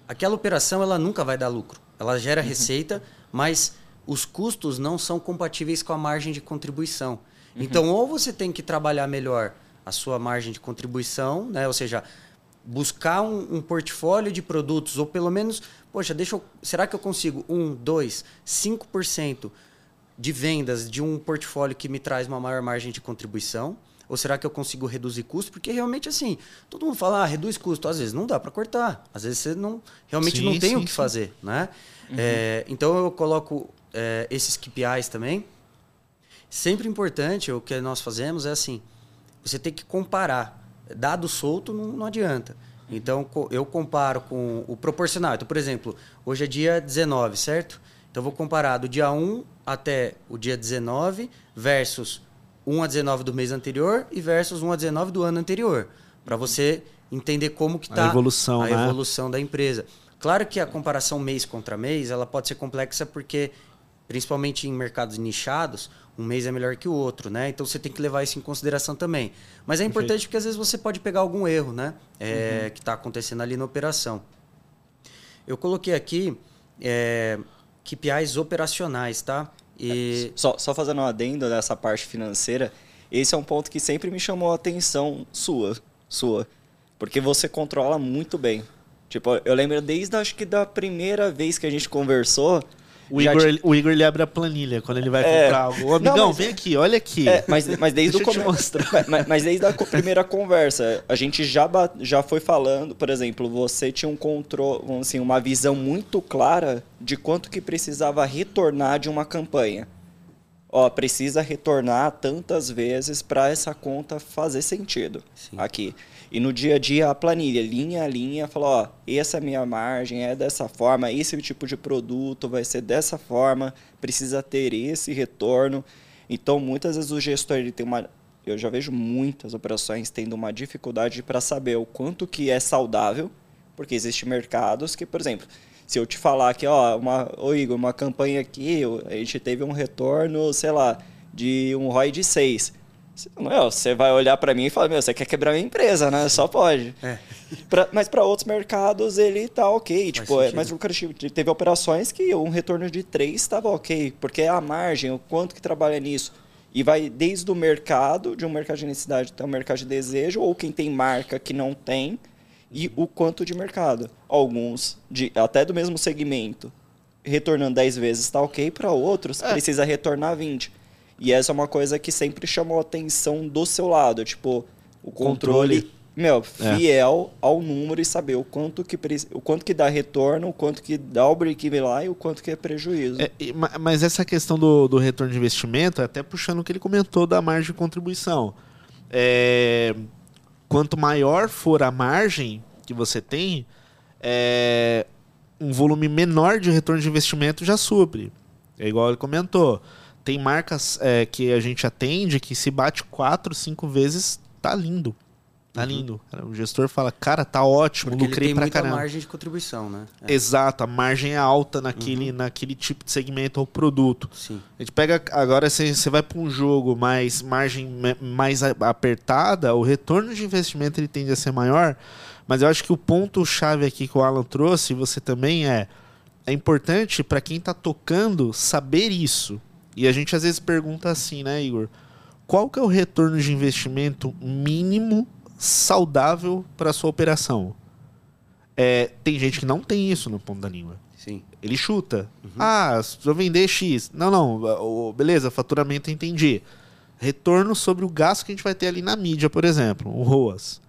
aquela operação ela nunca vai dar lucro. Ela gera uhum. receita, mas os custos não são compatíveis com a margem de contribuição. Uhum. Então, ou você tem que trabalhar melhor a sua margem de contribuição, né? ou seja, buscar um, um portfólio de produtos, ou pelo menos, poxa, deixa eu, será que eu consigo 1, 2, 5% de vendas de um portfólio que me traz uma maior margem de contribuição? Ou será que eu consigo reduzir custo? Porque realmente, assim, todo mundo fala, ah, reduz custo. Às vezes não dá para cortar. Às vezes você não, realmente sim, não tem sim, o que sim. fazer, né? Uhum. É, então eu coloco é, esses KPIs também. Sempre importante, o que nós fazemos é assim, você tem que comparar. Dado solto não, não adianta. Então eu comparo com o proporcional. Então, por exemplo, hoje é dia 19, certo? Então vou comparar do dia 1 até o dia 19 versus 1 a 19 do mês anterior e versus 1 a 19 do ano anterior, para você entender como que está a evolução, a né? evolução da empresa. Claro que a comparação mês contra mês, ela pode ser complexa porque principalmente em mercados nichados, um mês é melhor que o outro, né? Então você tem que levar isso em consideração também. Mas é importante Perfeito. porque às vezes você pode pegar algum erro, né? É, uhum. Que está acontecendo ali na operação. Eu coloquei aqui é, KPIs operacionais, tá? E... Só, só fazendo um adendo nessa parte financeira, esse é um ponto que sempre me chamou a atenção sua, sua. Porque você controla muito bem. Tipo, eu lembro desde acho que da primeira vez que a gente conversou, o Igor, te... o Igor ele abre a planilha quando ele vai é... comprar algo. Ô, amigão, não, mas... vem aqui, olha aqui. É, mas, mas desde o come... mas, mas, desde a primeira conversa, a gente já, já foi falando, por exemplo, você tinha um controle, assim, uma visão muito clara de quanto que precisava retornar de uma campanha. Ó, precisa retornar tantas vezes para essa conta fazer sentido Sim. aqui. E no dia a dia a planilha, linha a linha, fala, ó, essa é a minha margem, é dessa forma, esse tipo de produto vai ser dessa forma, precisa ter esse retorno. Então, muitas vezes o gestor ele tem uma eu já vejo muitas operações tendo uma dificuldade para saber o quanto que é saudável, porque existem mercados que, por exemplo, se eu te falar que, ó, uma, ô Igor, uma campanha aqui, a gente teve um retorno, sei lá, de um ROI de 6 Meu, você vai olhar para mim e falar, meu, você quer quebrar minha empresa, né? Só pode. É. Pra, mas para outros mercados ele tá ok. tipo, é, mas o cara teve operações que um retorno de 3 estava ok. Porque é a margem, o quanto que trabalha nisso. E vai desde o mercado, de um mercado de necessidade até um mercado de desejo, ou quem tem marca que não tem, e o quanto de mercado. Alguns, de, até do mesmo segmento, retornando 10 vezes está ok, para outros é. precisa retornar 20. E essa é uma coisa que sempre chamou a atenção do seu lado, tipo, o controle, controle. meu, é. fiel é. ao número e saber o quanto que o quanto que dá retorno, o quanto que dá o break-even lá e o quanto que é prejuízo. É, mas essa questão do, do retorno de investimento, até puxando o que ele comentou da margem de contribuição. É, quanto maior for a margem que você tem, é, um volume menor de retorno de investimento já supre. É igual ele comentou. Tem marcas é, que a gente atende que se bate quatro, cinco vezes, tá lindo. Tá uhum. lindo. O gestor fala, cara, tá ótimo, Porque lucrei ele tem pra muita caramba. margem de contribuição, né? É. Exato, a margem é alta naquele, uhum. naquele tipo de segmento ou produto. Sim. A gente pega, agora você vai para um jogo mais margem mais apertada, o retorno de investimento ele tende a ser maior, mas eu acho que o ponto-chave aqui que o Alan trouxe, você também é, é importante para quem está tocando saber isso. E a gente às vezes pergunta assim, né, Igor? Qual que é o retorno de investimento mínimo saudável para sua operação? É, tem gente que não tem isso no ponto da língua. Sim. Ele chuta. Uhum. Ah, se eu vender X. Não, não. Beleza, faturamento entendi. Retorno sobre o gasto que a gente vai ter ali na mídia, por exemplo, o ROAS.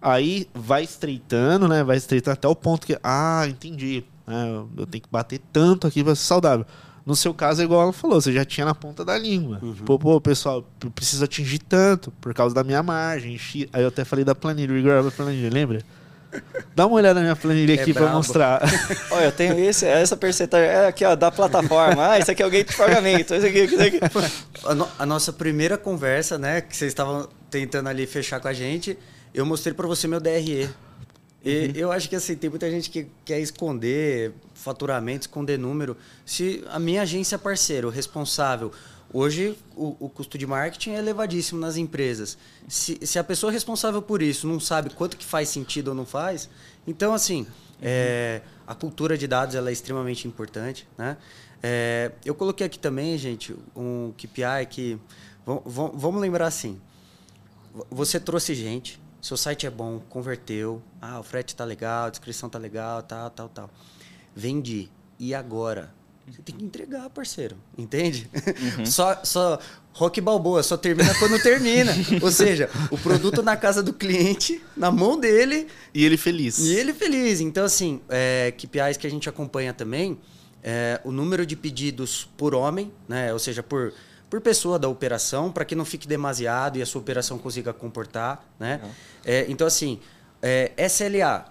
Aí vai estreitando, né? Vai estreitando até o ponto que, ah, entendi. É, eu tenho que bater tanto aqui para ser saudável. No seu caso, é igual ela falou, você já tinha na ponta da língua. Uhum. Tipo, pô, pessoal, eu preciso atingir tanto por causa da minha margem. Aí eu até falei da planilha, o Igor abre a planilha, lembra? Dá uma olhada na minha planilha é aqui para mostrar. Olha, eu tenho esse, essa percentagem é aqui, ó, da plataforma. Ah, isso aqui é o gate de pagamento. Isso aqui, isso aqui. A, no, a nossa primeira conversa, né, que vocês estavam tentando ali fechar com a gente, eu mostrei para você meu DRE. E uhum. eu acho que assim, tem muita gente que quer esconder faturamento, esconder número. Se a minha agência parceira, o responsável, hoje o, o, custo de marketing é elevadíssimo nas empresas. Se, se, a pessoa responsável por isso não sabe quanto que faz sentido ou não faz, então assim, uhum. é, a cultura de dados ela é extremamente importante. Né? É, eu coloquei aqui também, gente, um KPI que. Vamos lembrar assim. Você trouxe gente, seu site é bom, converteu, ah, o frete tá legal, a descrição tá legal, tal, tal, tal. Vendi. E agora? Você tem que entregar, parceiro. Entende? Uhum. só, só rock balboa, só termina quando termina. Ou seja, o produto na casa do cliente, na mão dele. E ele feliz. E ele feliz. Então, assim, é, KPIs que a gente acompanha também, é, o número de pedidos por homem, né? Ou seja, por por pessoa da operação, para que não fique demasiado e a sua operação consiga comportar. Né? É, então, assim, é, SLA.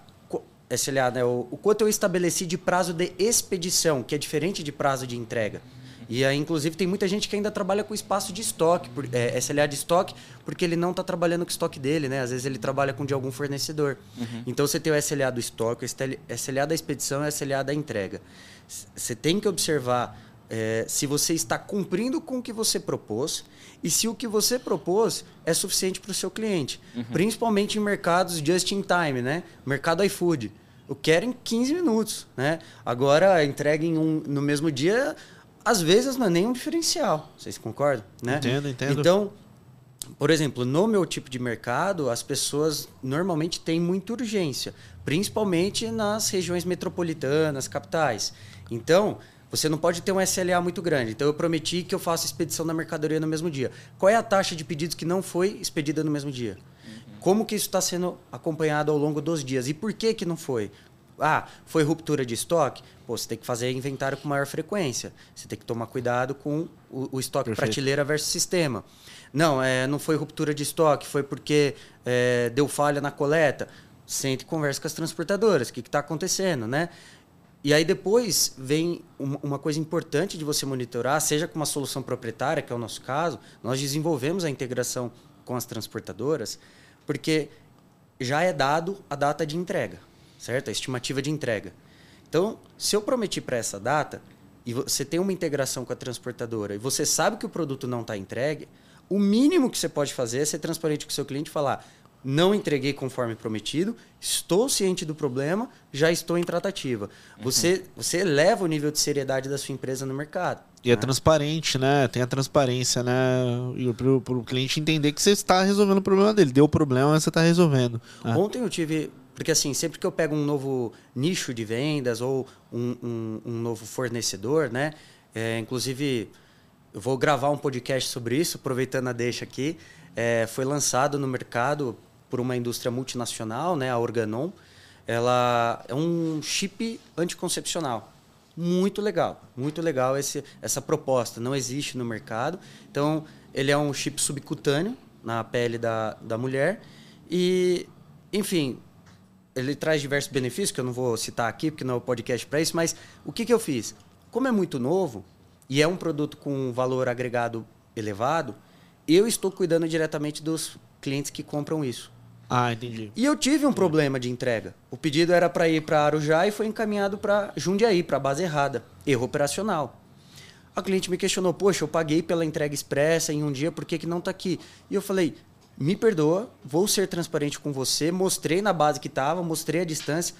SLA, né? O, o, quanto eu estabeleci de prazo de expedição, que é diferente de prazo de entrega. E aí, inclusive, tem muita gente que ainda trabalha com espaço de estoque, por, é, SLA de estoque, porque ele não está trabalhando com o estoque dele, né? Às vezes ele trabalha com de algum fornecedor. Uhum. Então você tem o SLA do estoque, o SLA da expedição e o SLA da entrega. Você tem que observar é, se você está cumprindo com o que você propôs e se o que você propôs é suficiente para o seu cliente. Uhum. Principalmente em mercados just in time, né? Mercado iFood. Eu quero em 15 minutos, né? Agora, entrega em um, no mesmo dia, às vezes não é nem um diferencial. Vocês concordam? Né? Entendo, entendo. Então, por exemplo, no meu tipo de mercado, as pessoas normalmente têm muita urgência, principalmente nas regiões metropolitanas, capitais. Então, você não pode ter um SLA muito grande. Então eu prometi que eu faço expedição da mercadoria no mesmo dia. Qual é a taxa de pedidos que não foi expedida no mesmo dia? Uhum. Como que isso está sendo acompanhado ao longo dos dias? E por que que não foi? Ah, foi ruptura de estoque? Pô, você tem que fazer inventário com maior frequência. Você tem que tomar cuidado com o, o estoque Perfeito. prateleira versus sistema. Não, é, não foi ruptura de estoque, foi porque é, deu falha na coleta. Sente e conversa com as transportadoras. O que está acontecendo, né? E aí depois vem uma coisa importante de você monitorar, seja com uma solução proprietária, que é o nosso caso, nós desenvolvemos a integração com as transportadoras, porque já é dado a data de entrega, certo? A estimativa de entrega. Então, se eu prometi para essa data e você tem uma integração com a transportadora e você sabe que o produto não está entregue, O mínimo que você pode fazer é ser transparente com o seu cliente e falar: não entreguei conforme prometido, estou ciente do problema, já estou em tratativa. Uhum. Você, você eleva o nível de seriedade da sua empresa no mercado. E é né? é transparente, né? Tem a transparência, né? Para o cliente entender que você está resolvendo o problema dele. Deu problema, mas você está resolvendo. Né? Ontem eu tive. Porque assim, sempre que eu pego um novo nicho de vendas ou um, um, um novo fornecedor, né? É, inclusive, eu vou gravar um podcast sobre isso, aproveitando a deixa aqui. É, foi lançado no mercado por uma indústria multinacional, né, a Organon. Ela é um chip anticoncepcional. Muito legal, muito legal esse, essa proposta. Não existe no mercado. Então, ele é um chip subcutâneo na pele da, da mulher. E, enfim, ele traz diversos benefícios, que eu não vou citar aqui, porque não é o podcast para isso, mas o que, que eu fiz? Como é muito novo e é um produto com valor agregado elevado, eu estou cuidando diretamente dos clientes que compram isso. Ah, entendi. E eu tive um problema de entrega. O pedido era para ir para Arujá e foi encaminhado para Jundiaí, para a base errada. Erro operacional. A cliente me questionou: Poxa, eu paguei pela entrega expressa em um dia, por que, que não está aqui? E eu falei: Me perdoa, vou ser transparente com você. Mostrei na base que estava, mostrei a distância,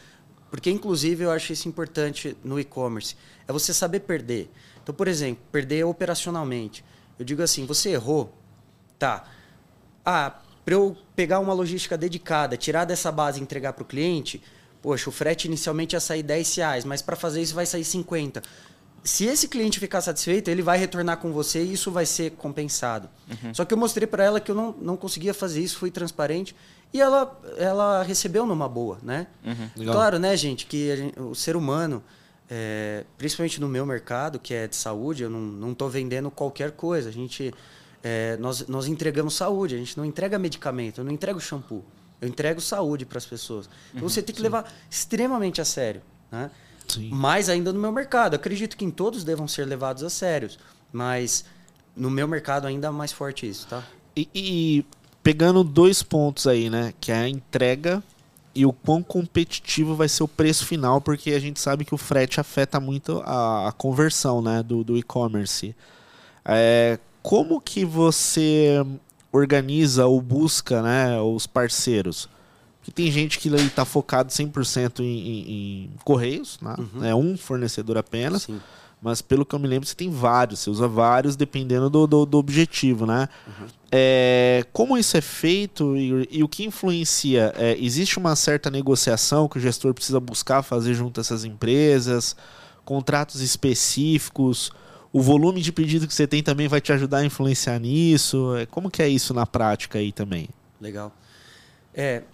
porque inclusive eu acho isso importante no e-commerce: é você saber perder. Então, por exemplo, perder operacionalmente. Eu digo assim: você errou, tá. Ah, para eu pegar uma logística dedicada, tirar dessa base e entregar para o cliente, poxa, o frete inicialmente ia sair 10 reais, mas para fazer isso vai sair 50. Se esse cliente ficar satisfeito, ele vai retornar com você e isso vai ser compensado. Uhum. Só que eu mostrei para ela que eu não, não conseguia fazer isso, fui transparente e ela, ela recebeu numa boa, né? Uhum. Claro, né, gente, que gente, o ser humano, é, principalmente no meu mercado, que é de saúde, eu não estou vendendo qualquer coisa. A gente é, nós, nós entregamos saúde, a gente não entrega medicamento, eu não entrego shampoo. Eu entrego saúde para as pessoas. Então uhum, você tem que sim. levar extremamente a sério. Né? Mais ainda no meu mercado. acredito que em todos devam ser levados a sérios. Mas no meu mercado ainda é mais forte isso, tá? E, e, pegando dois pontos aí, né? Que é a entrega e o quão competitivo vai ser o preço final, porque a gente sabe que o frete afeta muito a, a conversão né, do, do e-commerce. É, como que você organiza ou busca né, os parceiros? Porque tem gente que está focado 100% em, em, em correios, né? Uhum. é um fornecedor apenas. Sim. Mas pelo que eu me lembro, você tem vários, você usa vários dependendo do, do, do objetivo, né? Uhum. É, como isso é feito e, e o que influencia? É, existe uma certa negociação que o gestor precisa buscar fazer junto a essas empresas? Contratos específicos? O volume de pedido que você tem também vai te ajudar a influenciar nisso? É, como que é isso na prática aí também? Legal. É,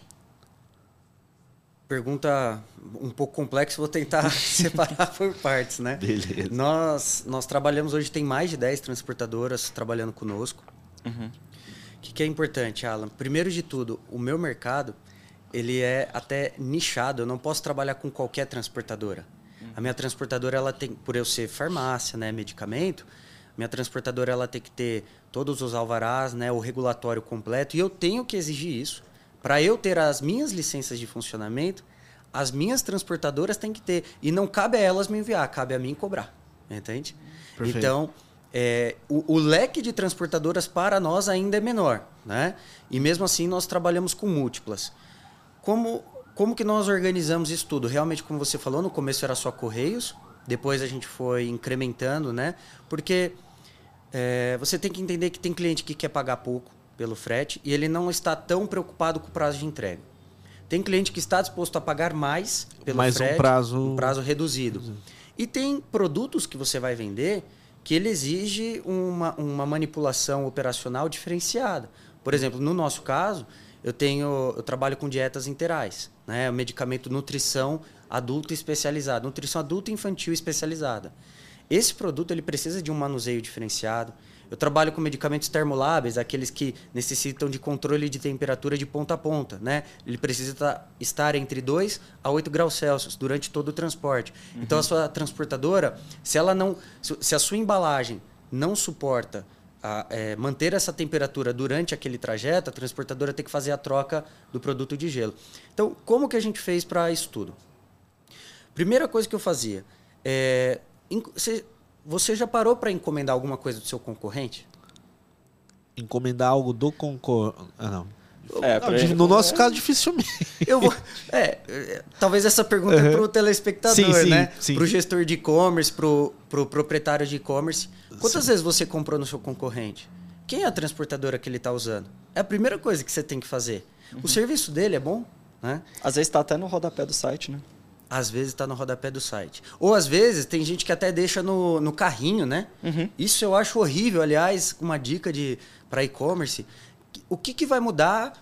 pergunta um pouco complexa, vou tentar separar por partes, né? Beleza. Nós, nós trabalhamos hoje, tem mais de 10 transportadoras trabalhando conosco. Uhum. O que, que é importante, Alan? Primeiro de tudo, o meu mercado, ele é até nichado. Eu não posso trabalhar com qualquer transportadora. A minha transportadora, ela tem, por eu ser farmácia, né, medicamento, minha transportadora ela tem que ter todos os alvarás, né, o regulatório completo, e eu tenho que exigir isso. Para eu ter as minhas licenças de funcionamento, as minhas transportadoras têm que ter. E não cabe a elas me enviar, cabe a mim cobrar. Entende? Perfeito. Então, é, o, o, leque de transportadoras para nós ainda é menor. Né? E mesmo assim, nós trabalhamos com múltiplas. Como como que nós organizamos isso tudo? Realmente, como você falou, no começo era só Correios, depois a gente foi incrementando, né? Porque é, você tem que entender que tem cliente que quer pagar pouco pelo frete e ele não está tão preocupado com o prazo de entrega. Tem cliente que está disposto a pagar mais pelo mais frete, um prazo... um prazo reduzido. E tem produtos que você vai vender que ele exige uma, uma manipulação operacional diferenciada. Por exemplo, no nosso caso, eu tenho eu trabalho com dietas interais, né? O medicamento nutrição adulta especializada, nutrição adulta infantil especializada. Esse produto ele precisa de um manuseio diferenciado. Eu trabalho com medicamentos termoláveis, aqueles que necessitam de controle de temperatura de ponta a ponta, né? Ele precisa estar entre 2 a 8 graus Celsius durante todo o transporte. Uhum. Então a sua transportadora, se ela não se a sua embalagem não suporta a, é, manter essa temperatura durante aquele trajeto, a transportadora tem que fazer a troca do produto de gelo. Então, como que a gente fez para isso tudo? Primeira coisa que eu fazia, é, você já parou para encomendar alguma coisa do seu concorrente? encomendar algo do concorrente. Ah, não. É, Não, ele- no nosso caso, dificilmente. Eu vou. É, é, talvez essa pergunta é pro telespectador, Sim, sim, né? sim. Pro gestor de e-commerce, pro, pro proprietário de e-commerce. Quantas vezes você comprou no seu concorrente? Quem é a transportadora que ele está usando? É a primeira coisa que você tem que fazer. Uhum. O serviço dele é bom, né? Às vezes tá até no rodapé do site, né? Às vezes está no rodapé do site. Ou às vezes tem gente que até deixa no, no carrinho, né? Isso eu acho horrível. Aliás, uma dica de para e-commerce. O que, que vai mudar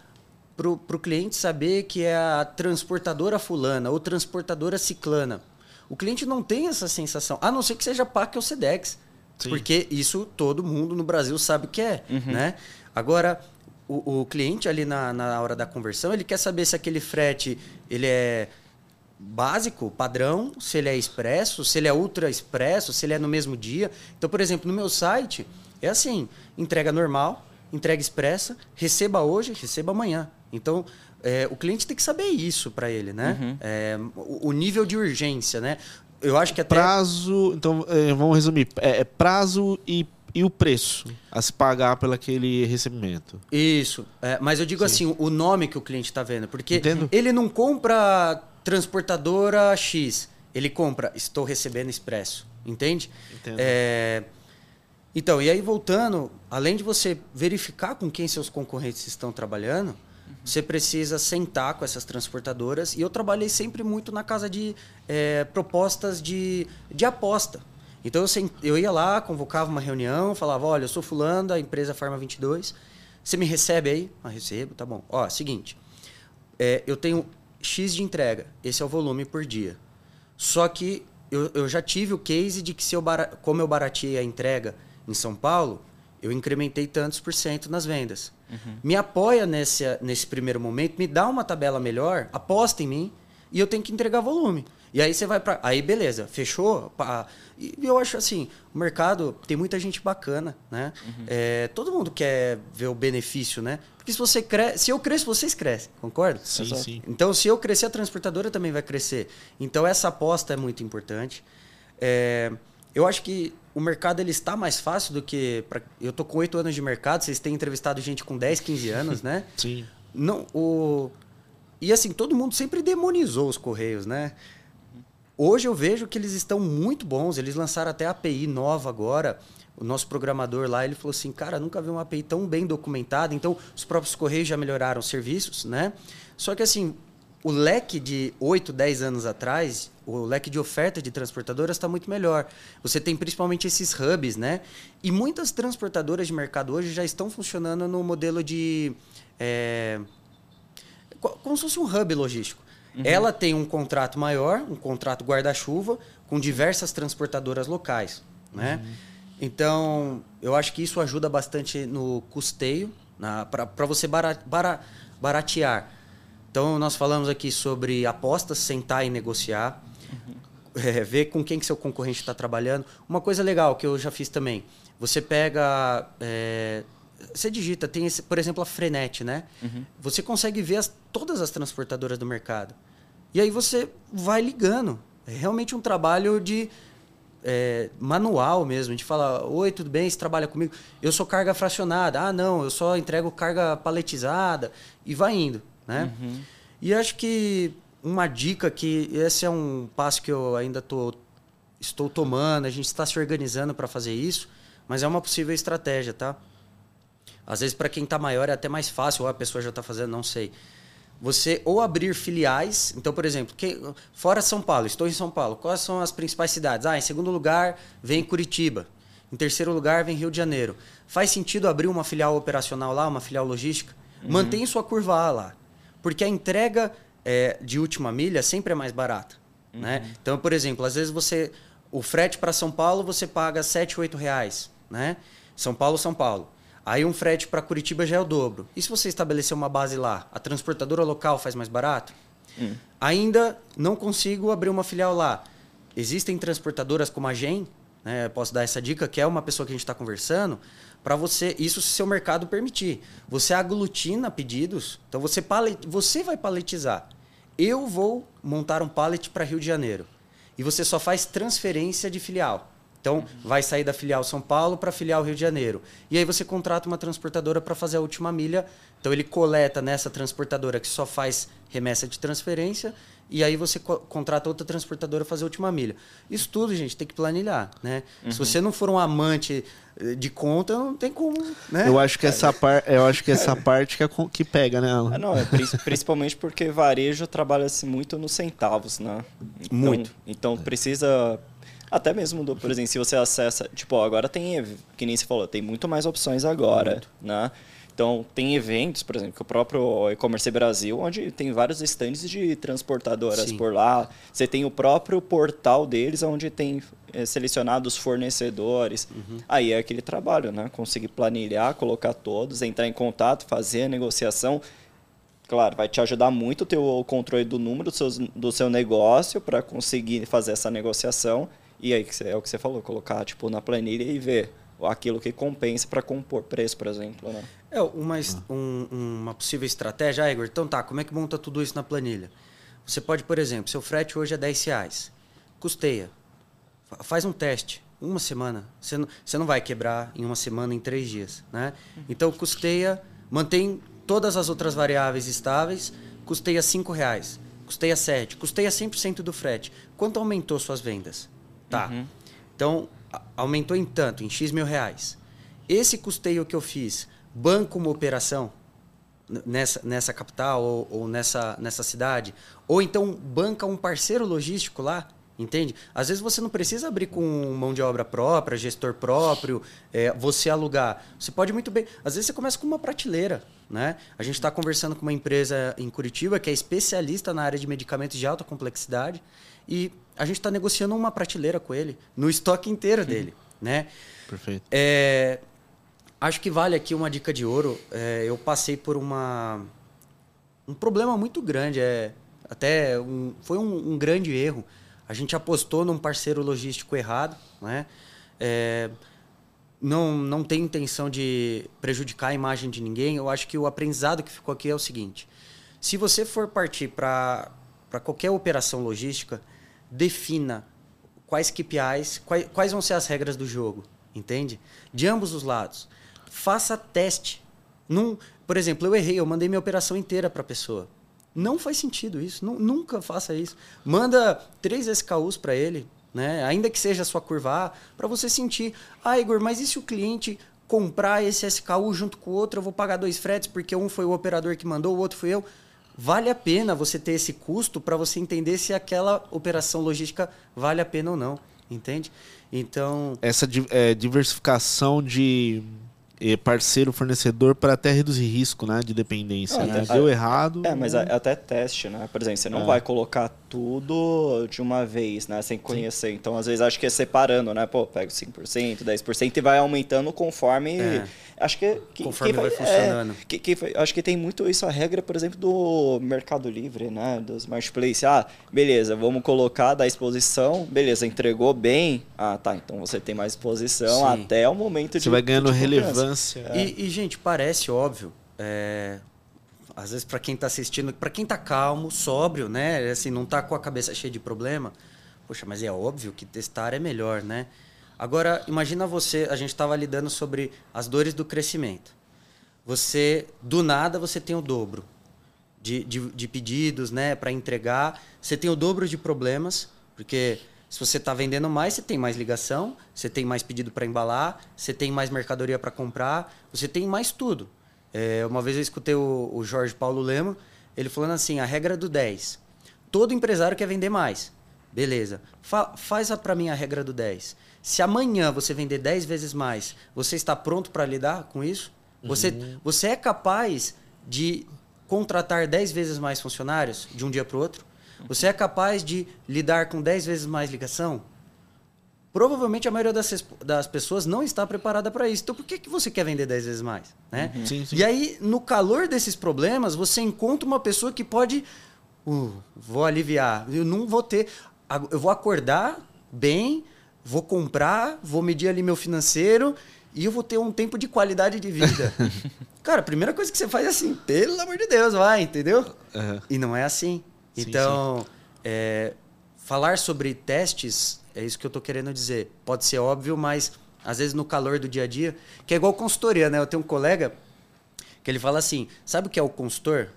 para o cliente saber que é a transportadora fulana ou transportadora ciclana? O cliente não tem essa sensação, a não ser que seja PAC ou SEDEX. Sim. Porque isso todo mundo no Brasil sabe que é. Né? Agora, o, o cliente ali na, na hora da conversão, ele quer saber se aquele frete ele é básico, padrão, se ele é expresso, se ele é ultra expresso, se ele é no mesmo dia. Então, por exemplo, no meu site é assim: entrega normal, entrega expressa, receba hoje, receba amanhã. Então, é, o cliente tem que saber isso para ele, né? É, o, o nível de urgência, né? Eu acho que até Prazo. Então, é, vamos resumir. É, é prazo e, e o preço a se pagar pelo aquele recebimento. Isso. É, mas eu digo assim, o nome que o cliente está vendo. Porque Entendo. ele não compra transportadora X. Ele compra, estou recebendo expresso. Entende? Entendo. É, então, e aí voltando, além de você verificar com quem seus concorrentes estão trabalhando, você precisa sentar com essas transportadoras. E eu trabalhei sempre muito na casa de é, propostas de, de aposta. Então eu, sen- eu ia lá, convocava uma reunião, falava: olha, eu sou fulano da empresa Farma 22. Você me recebe aí? Ah, recebo, tá bom. Ó, seguinte. é, eu tenho X de entrega. Esse é o volume por dia. Só que eu, eu já tive o case de que se eu como eu barateei a entrega em São Paulo, eu incrementei tantos por cento nas vendas. Me apoia nesse, nesse primeiro momento, me dá uma tabela melhor, aposta em mim e eu tenho que entregar volume. E aí você vai para aí beleza, fechou? Pá. E eu acho assim, o mercado tem muita gente bacana, né? É, todo mundo quer ver o benefício, né? Porque se você cresce, se eu cresço, vocês crescem, concorda? Sim, Exato. sim. Então, se eu crescer, a transportadora também vai crescer. Então, essa aposta é muito importante. É, eu acho que o mercado ele está mais fácil do que. pra- eu tô com oito anos de mercado, vocês têm entrevistado gente com 10, 15 anos, né? Sim. Não, o... E assim, todo mundo sempre demonizou os Correios, né? Hoje eu vejo que eles estão muito bons. Eles lançaram até a API nova agora. O nosso programador lá, ele falou assim, cara, nunca vi uma API tão bem documentada. Então, os próprios Correios já melhoraram os serviços, né? Só que assim, o leque de 8, 10 anos atrás, o leque de oferta de transportadoras está muito melhor. Você tem principalmente esses hubs, né? E muitas transportadoras de mercado hoje já estão funcionando no modelo de... é, co- como se fosse um hub logístico. Ela tem um contrato maior, um contrato guarda-chuva, com diversas transportadoras locais. Né? Então, eu acho que isso ajuda bastante no custeio, para você bara- bara- baratear. Então, nós falamos aqui sobre apostas, sentar e negociar, é, ver com quem que seu concorrente está trabalhando. Uma coisa legal que eu já fiz também, você pega, é, você digita, tem esse, por exemplo a Frenet, né? Você consegue ver as- todas as transportadoras do mercado. E aí você vai ligando. É realmente um trabalho de é, manual mesmo, de falar, oi, tudo bem, você trabalha comigo? Eu sou carga fracionada. Ah, não, eu só entrego carga paletizada e vai indo, né? E acho que uma dica que esse é um passo que eu ainda tô, estou tomando, a gente está se organizando para fazer isso, mas é uma possível estratégia, tá? Às vezes para quem está maior é até mais fácil, ou a pessoa já está fazendo, não sei. Você ou abrir filiais, então, por exemplo, que, fora São Paulo, estou em São Paulo, quais são as principais cidades? Ah, em segundo lugar vem Curitiba, em terceiro lugar vem Rio de Janeiro. Faz sentido abrir uma filial operacional lá, uma filial logística? Mantém sua curva A lá, porque a entrega é, de última milha sempre é mais barata. Né? Então, por exemplo, às vezes você. O frete para São Paulo você paga R$ 7, 8 reais. Né? São Paulo, São Paulo. Aí um frete para Curitiba já é o dobro. E se você estabelecer uma base lá, a transportadora local faz mais barato? Ainda não consigo abrir uma filial lá. Existem transportadoras como a Gen, né? Posso dar essa dica, que é uma pessoa que a gente está conversando, para você, isso se seu mercado permitir. Você aglutina pedidos, então você, palet, você vai paletizar. Eu vou montar um pallet para Rio de Janeiro. E você só faz transferência de filial. Então, vai sair da filial São Paulo para a filial Rio de Janeiro. E aí você contrata uma transportadora para fazer a última milha. Então, ele coleta nessa transportadora que só faz remessa de transferência e aí você co contrata outra transportadora fazer a última milha. Isso tudo, gente, tem que planilhar, né? Uhum. Se você não for um amante eh, de conta, não tem como, né? Eu acho que essa, par eu acho que essa parte que, é que pega, né, Alan? É, não, é principalmente porque varejo trabalha-se muito nos centavos, né? Então, muito. Então precisa até mesmo, do, por exemplo, se você acessa. Tipo, agora tem, que nem você falou, tem muito mais opções agora, muito. né? Então, tem eventos, por exemplo, que o próprio E-Commerce Brasil, onde tem vários estandes de transportadoras Sim. por lá. Você tem o próprio portal deles, onde tem é, selecionados fornecedores. Uhum. Aí é aquele trabalho, né? Conseguir planilhar, colocar todos, entrar em contato, fazer a negociação. Claro, vai te ajudar muito ter o controle do número do seu, do seu negócio para conseguir fazer essa negociação e aí é o que você falou, colocar tipo na planilha e ver aquilo que compensa para compor preço, por exemplo. Né? É uma, um, uma possível estratégia, ah, Igor. Então tá, como é que monta tudo isso na planilha? Você pode, por exemplo, seu frete hoje é 10 reais. Custeia. Faz um teste. Uma semana. Você não, você não vai quebrar em uma semana, em três dias. Né? Então custeia, mantém todas as outras variáveis estáveis, custeia 5 reais. Custeia 7, custeia 100% do frete. Quanto aumentou suas vendas? Tá. Uhum. Então, aumentou em tanto, em X mil reais. Esse custeio que eu fiz, banco uma operação nessa, nessa capital ou, ou, nessa, nessa cidade, ou então banca um parceiro logístico lá, entende? Às vezes você não precisa abrir com mão de obra própria, gestor próprio, é, você alugar. Você pode muito bem. Às vezes você começa com uma prateleira. Né? A gente está conversando com uma empresa em Curitiba que é especialista na área de medicamentos de alta complexidade e a gente está negociando uma prateleira com ele, no estoque inteiro dele. Né? Perfeito. É, acho que vale aqui uma dica de ouro. É, eu passei por uma, um problema muito grande. É, até um, foi um, um, grande erro. A gente apostou num parceiro logístico errado. Né? É, não, não tem intenção de prejudicar a imagem de ninguém. Eu acho que o aprendizado que ficou aqui é o seguinte: se você for partir para qualquer operação logística, defina quais KPIs, quais, quais vão ser as regras do jogo, entende? De ambos os lados. Faça teste. Num, por exemplo, eu errei, eu mandei minha operação inteira para a pessoa. Não faz sentido isso, nunca faça isso. Manda três SKUs para ele, né? ainda que seja a sua curva A, para você sentir, ah, Igor, mas e se o cliente comprar esse SKU junto com o outro, eu vou pagar dois fretes porque um foi o operador que mandou, o outro foi eu vale a pena você ter esse custo para você entender se aquela operação logística vale a pena ou não, entende? Então essa é, diversificação de parceiro fornecedor para até reduzir risco né, de dependência. Né? Deu errado. É, mas até teste, né? Por exemplo, você não é. vai colocar tudo de uma vez, né? Sem conhecer. Sim. Então, às vezes, acho que é separando, né? Pô, pega 5%, 10% e vai aumentando conforme. É. Acho que. que conforme que vai, vai, funcionando. É, que, que, acho que tem muito isso, a regra, por exemplo, do Mercado Livre, né? Dos marketplace. Ah, beleza, vamos colocar da exposição. Beleza, entregou bem. Ah, tá. Então você tem mais exposição Sim. até o momento você de. Você vai ganhando de relevância é. E, e, gente, parece óbvio. É, às vezes, para quem está assistindo, para quem está calmo, sóbrio, né? Assim, não está com a cabeça cheia de problema. Poxa, mas é óbvio que testar é melhor, né? Agora, imagina você, a gente estava lidando sobre as dores do crescimento. Você, do nada, você tem o dobro de, de, de pedidos, né, para entregar. Você tem o dobro de problemas, porque se você está vendendo mais, você tem mais ligação, você tem mais pedido para embalar, você tem mais mercadoria para comprar, você tem mais tudo. É, uma vez eu escutei o, o, Jorge Paulo Lema, ele falando assim, a regra do 10. Todo empresário quer vender mais. Beleza. Fa faz para mim a regra do 10. Se amanhã você vender 10 vezes mais, você está pronto para lidar com isso? Você, uhum. você é capaz de contratar 10 vezes mais funcionários de um dia para o outro? Você é capaz de lidar com 10 vezes mais ligação? Provavelmente a maioria das, das pessoas não está preparada para isso. Então por que, que você quer vender 10 vezes mais? Né? Uhum. Sim, sim. E aí, no calor desses problemas, você encontra uma pessoa que pode. Uh, vou aliviar. Eu não vou ter. Eu vou acordar bem, vou comprar, vou medir ali meu financeiro e eu vou ter um tempo de qualidade de vida. Cara, a primeira coisa que você faz é assim, pelo amor de Deus, vai, entendeu? Uhum. E não é assim. Então, sim. É, falar sobre testes, é isso que eu estou querendo dizer. Pode ser óbvio, mas às vezes no calor do dia a dia, que é igual consultoria, né? Eu tenho um colega que ele fala assim: sabe o que é o consultor?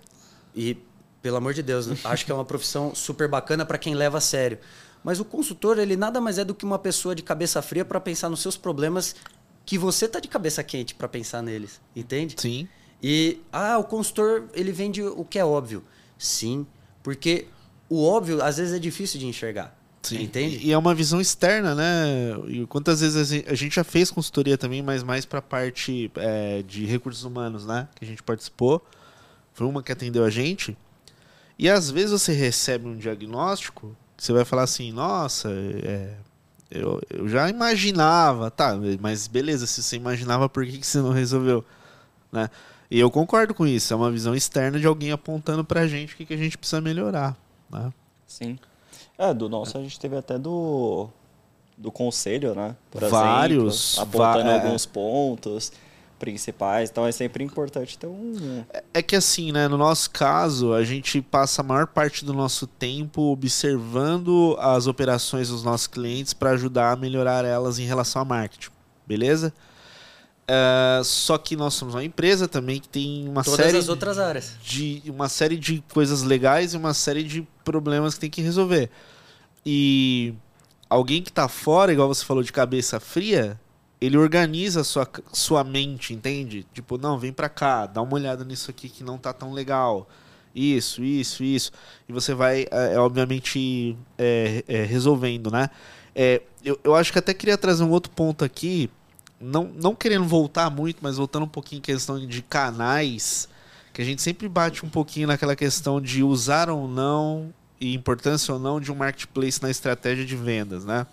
E, pelo amor de Deus, acho que é uma profissão super bacana para quem leva a sério. Mas o consultor, ele nada mais é do que uma pessoa de cabeça fria para pensar nos seus problemas que você tá de cabeça quente para pensar neles, entende? Sim. E ah, o consultor, ele vende o que é óbvio. Sim, porque o óbvio às vezes é difícil de enxergar. Sim. Entende? E é uma visão externa, né? E quantas vezes a gente já fez consultoria também, mas mais para a parte é, de recursos humanos, né? Que a gente participou. Foi uma que atendeu a gente. E às vezes você recebe um diagnóstico você vai falar assim, nossa, é, eu, eu já imaginava, tá, mas beleza, se você imaginava, por que, que você não resolveu? Né? E eu concordo com isso, é uma visão externa de alguém apontando pra gente o que, que a gente precisa melhorar. Né? Sim. É, do nosso a gente teve até do, do conselho, né? Por Vários. Exemplo, apontando é. alguns pontos principais, então é sempre importante ter um. É, é que assim, né? No nosso caso, a gente passa a maior parte do nosso tempo observando as operações dos nossos clientes para ajudar a melhorar elas em relação a marketing, beleza? Uh, só que nós somos uma empresa também que tem uma Todas série as outras áreas. de uma série de coisas legais e uma série de problemas que tem que resolver. E alguém que está fora, igual você falou de cabeça fria, ele organiza sua, sua mente, entende? Tipo, não, vem pra cá, dá uma olhada nisso aqui que não tá tão legal. Isso, isso, isso. E você vai, é, é obviamente, é, é, resolvendo, né? É, eu, eu acho que até queria trazer um outro ponto aqui, não, não querendo voltar muito, mas voltando um pouquinho em questão de canais, que a gente sempre bate um pouquinho naquela questão de usar ou não e importância ou não de um marketplace na estratégia de vendas, né?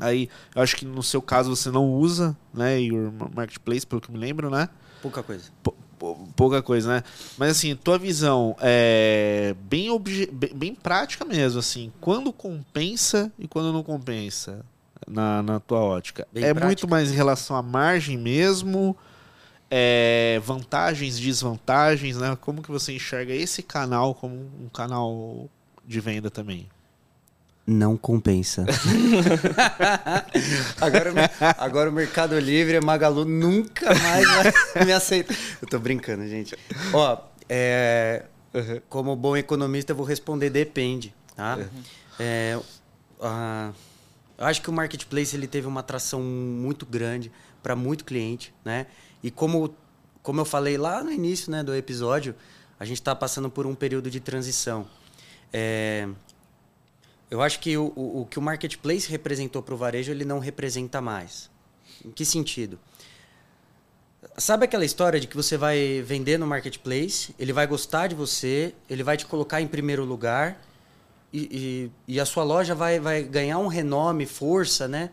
Aí, eu acho que no seu caso você não usa, né, Your Marketplace, pelo que me lembro, né? Pouca coisa. pouca coisa, né? Mas assim, tua visão é bem, bem, bem, prática mesmo, assim. Quando compensa e quando não compensa na, na tua ótica? Bem é prática. muito mais em relação à margem mesmo, é, vantagens, desvantagens, né? Como que você enxerga esse canal como um canal de venda também? não compensa. agora, agora o Mercado Livre, a Magalu nunca mais me aceita. Eu tô brincando, gente. Ó, é, como bom economista, eu vou responder depende. Tá? Uhum. É, eu acho que o marketplace ele teve uma atração muito grande para muito cliente, né? E como, como eu falei lá no início né, do episódio, a gente está passando por um período de transição. É, eu acho que o, o, que o marketplace representou para o varejo, ele não representa mais. Em que sentido? Sabe aquela história de que você vai vender no marketplace, ele vai gostar de você, ele vai te colocar em primeiro lugar e, e, e a sua loja vai, vai ganhar um renome, força, né?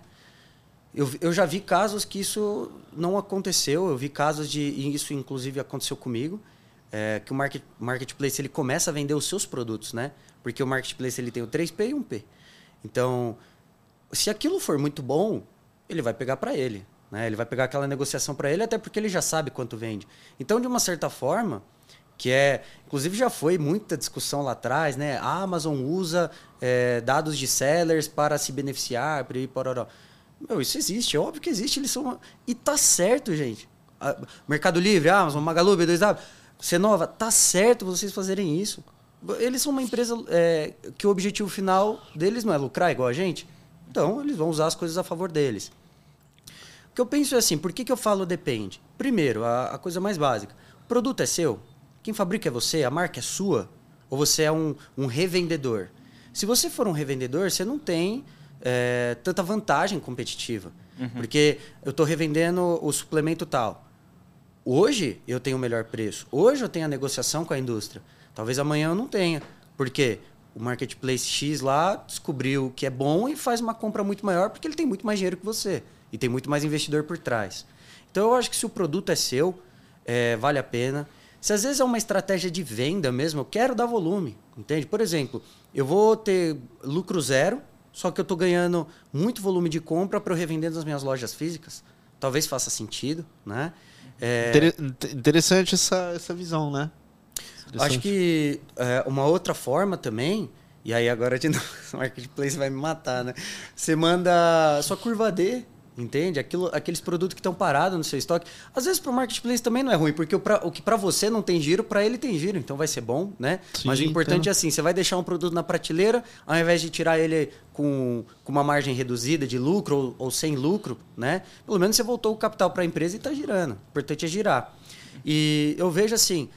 Eu, eu já vi casos que isso não aconteceu. Eu vi casos de. Isso, inclusive, aconteceu comigo. É, que o market, marketplace ele começa a vender os seus produtos, né? Porque o marketplace ele tem o 3P e 1P. Então, se aquilo for muito bom, ele vai pegar para ele. Né? Ele vai pegar aquela negociação para ele, até porque ele já sabe quanto vende. Então, de uma certa forma, que é. Inclusive, já foi muita discussão lá atrás, né? A Amazon usa é, dados de sellers para se beneficiar, para. Meu, isso existe, é óbvio que existe. Eles são. E tá certo, gente. Mercado Livre, Amazon, Magalu, B2W, Cenova, tá certo vocês fazerem isso. Eles são uma empresa é, que o objetivo final deles não é lucrar igual a gente. Então, eles vão usar as coisas a favor deles. O que eu penso é assim, por que, que eu falo depende? Primeiro, a, a coisa mais básica. O produto é seu? Quem fabrica é você? A marca é sua? Ou você é um, um revendedor? Se você for um revendedor, você não tem é, tanta vantagem competitiva. Uhum. Porque eu estou revendendo o suplemento tal. Hoje eu tenho o melhor preço. Hoje eu tenho a negociação com a indústria. Talvez amanhã eu não tenha. Porque o marketplace X lá descobriu que é bom e faz uma compra muito maior porque ele tem muito mais dinheiro que você. E tem muito mais investidor por trás. Então eu acho que se o produto é seu, é, vale a pena. Se às vezes é uma estratégia de venda mesmo, eu quero dar volume, entende? Por exemplo, eu vou ter lucro zero, só que eu estou ganhando muito volume de compra para eu revender nas minhas lojas físicas. Talvez faça sentido, né? É... Interessante essa, essa visão, né? Acho que é, uma outra forma também E aí agora de novo, o marketplace vai me matar, né? Você manda sua curva D, entende? Aquilo, aqueles produtos que estão parados no seu estoque. Às vezes para o marketplace também não é ruim, porque o, pra, o que para você não tem giro, para ele tem giro, então vai ser bom, né? Sim, Mas o importante então. é assim, você vai deixar um produto na prateleira, ao invés de tirar ele com, com uma margem reduzida de lucro ou, ou sem lucro, né? Pelo menos você voltou o capital para a empresa e está girando. O importante é girar. E eu vejo assim,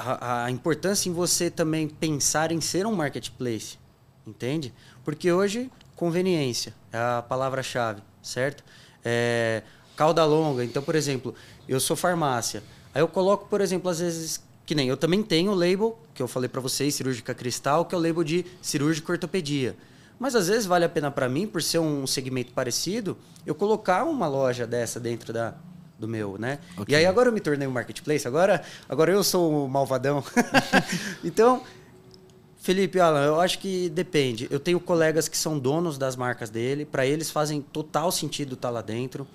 a, a importância em você também pensar em ser um marketplace, entende? Porque hoje, conveniência é a palavra-chave, certo? É, cauda longa. Então, por exemplo, eu sou farmácia. Aí eu coloco, por exemplo, às vezes, que nem eu também tenho o label, que eu falei para vocês, cirúrgica cristal, que é o label de cirúrgica ortopedia. Mas às vezes vale a pena para mim, por ser um segmento parecido, eu colocar uma loja dessa dentro da, do meu, né? Ok. E aí agora eu me tornei um marketplace, agora, agora eu sou o malvadão. então, Felipe, Alan, eu acho que depende. Eu tenho colegas que são donos das marcas dele, para eles fazem total sentido estar lá dentro.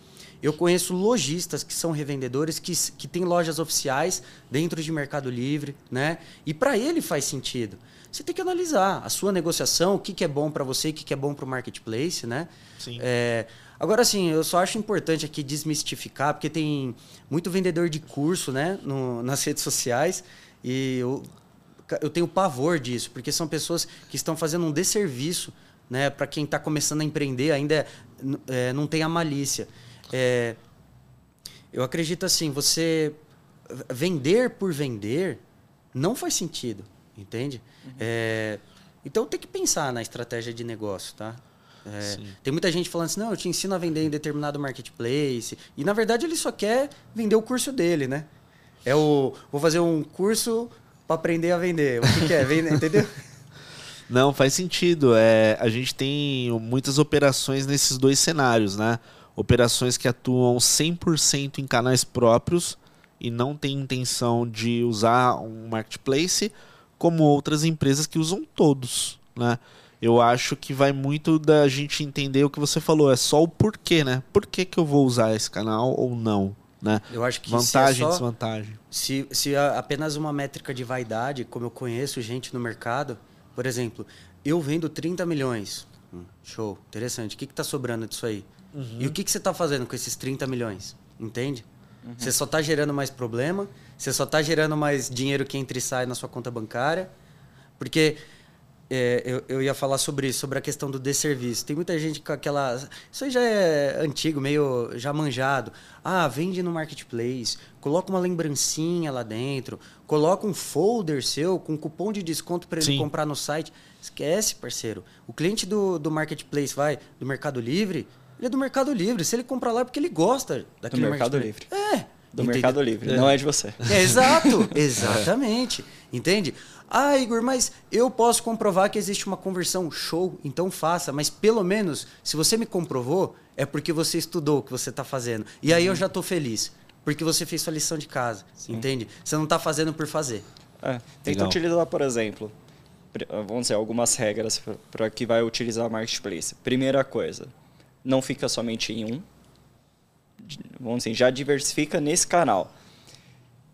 Eu conheço lojistas que são revendedores, que, que têm lojas oficiais dentro de Mercado Livre, né? E para ele faz sentido. Você tem que analisar a sua negociação, o que, que é bom para você, o que, que é bom para o marketplace, né? Sim. É, agora, assim, eu só acho importante aqui desmistificar, porque tem muito vendedor de curso, né, no- nas redes sociais, e eu, eu tenho pavor disso, porque são pessoas que estão fazendo um desserviço, né, para quem está começando a empreender, ainda é, é, não tem a malícia. É, eu acredito assim, você vender por vender não faz sentido, entende? É, então tem que pensar na estratégia de negócio, tá? É, tem muita gente falando assim, não, eu te ensino a vender em determinado marketplace. E na verdade ele só quer vender o curso dele, né? É o. Vou fazer um curso para aprender a vender. O que, que é? Vender, entendeu? Não, faz sentido. É, a gente tem muitas operações nesses dois cenários, né? Operações que atuam 100% em canais próprios e não têm intenção de usar um marketplace, como outras empresas que usam todos, né? Eu acho que vai muito da gente entender o que você falou, é só o porquê, né? Por que, que eu vou usar esse canal ou não, né? Eu acho que Vantagem, se é só, desvantagem. Se, se é apenas uma métrica de vaidade, como eu conheço gente no mercado, por exemplo, eu vendo 30 milhões. Hum, show, interessante. O que está sobrando disso aí? E o que, que você está fazendo com esses 30 milhões? Entende? Você só está gerando mais problema, você só está gerando mais dinheiro que entra e sai na sua conta bancária. Porque é, eu, eu ia falar sobre isso, sobre a questão do desserviço. Tem muita gente com aquela. Isso aí já é antigo, meio já manjado. Ah, vende no marketplace, coloca uma lembrancinha lá dentro, coloca um folder seu com cupom de desconto para ele Sim. comprar no site. Esquece, parceiro. O cliente do, do marketplace vai do Mercado Livre, ele é do Mercado Livre. Se ele comprar lá é porque ele gosta Do daquele Mercado marketplace. Livre. É. Do entendeu? Mercado Livre, não é de você. É, exato, exatamente. Entende? Ah, Igor, mas eu posso comprovar que existe uma conversão. Show, então faça. Mas pelo menos, se você me comprovou, é porque você estudou o que você está fazendo. E aí eu já estou feliz. Porque você fez sua lição de casa. Entende? Você não está fazendo por fazer. É, tenta Legal. utilizar, por exemplo, vamos dizer, algumas regras para que vai utilizar o marketplace. Primeira coisa, não fica somente em um. Vamos dizer, já diversifica nesse canal.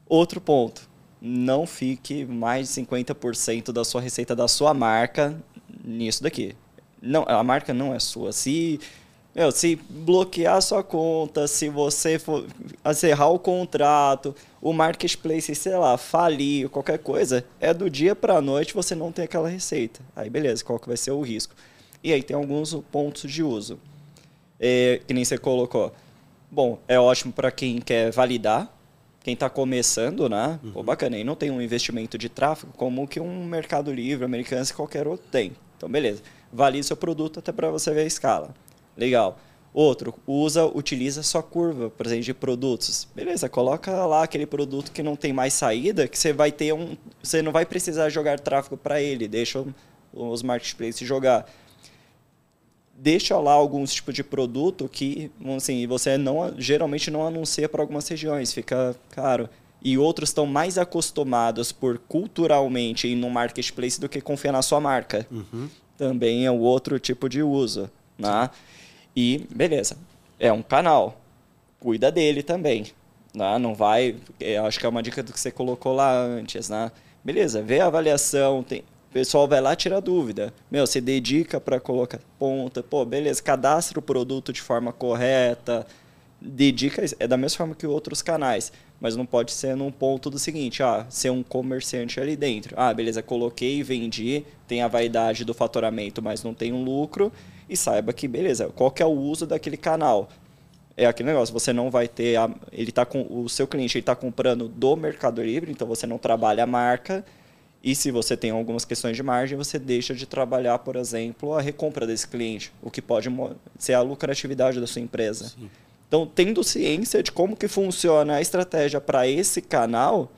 Outro ponto, não fique mais de 50% da sua receita da sua marca nisso daqui. Não, a marca não é sua. Se meu, se bloquear a sua conta, se você for encerrar o contrato, o marketplace, sei lá, falir, qualquer coisa, é do dia para a noite você não tem aquela receita. Aí beleza, qual que vai ser o risco? E aí tem alguns pontos de uso. É, que nem você colocou. Bom, é ótimo para quem quer validar, quem está começando, né? Pô, bacana, e não tem um investimento de tráfego como que um Mercado Livre, americano, e qualquer outro tem. Então, beleza. Valide seu produto até para você ver a escala. Legal. Outro, usa, utiliza sua curva, por exemplo, de produtos. Beleza, coloca lá aquele produto que não tem mais saída, que você vai ter um. Você não vai precisar jogar tráfego para ele, deixa os marketplaces jogar deixa lá alguns tipos de produto que assim, você não geralmente não anuncia para algumas regiões, fica caro. E outros estão mais acostumados por culturalmente ir no marketplace do que confiar na sua marca. Também é um outro tipo de uso. Né? E beleza, é um canal. Cuida dele também. Né? Não vai. eu acho que é uma dica do que você colocou lá antes. Né? Beleza, vê a avaliação. Tem, O pessoal vai lá tirar dúvida. Meu, você dedica para colocar ponta, pô, beleza, cadastra o produto de forma correta, dedica, é da mesma forma que outros canais, mas não pode ser num ponto do seguinte, ah, ser um comerciante ali dentro. Ah, beleza, coloquei, vendi, tem a vaidade do faturamento, mas não tem um lucro, e saiba que, beleza, qual que é o uso daquele canal? É aquele negócio, você não vai ter, a, ele tá com, o seu cliente está comprando do Mercado Livre, então você não trabalha a marca, e se você tem algumas questões de margem, você deixa de trabalhar, por exemplo, a recompra desse cliente, o que pode ser a lucratividade da sua empresa. Sim. Então, tendo ciência de como que funciona a estratégia para esse canal,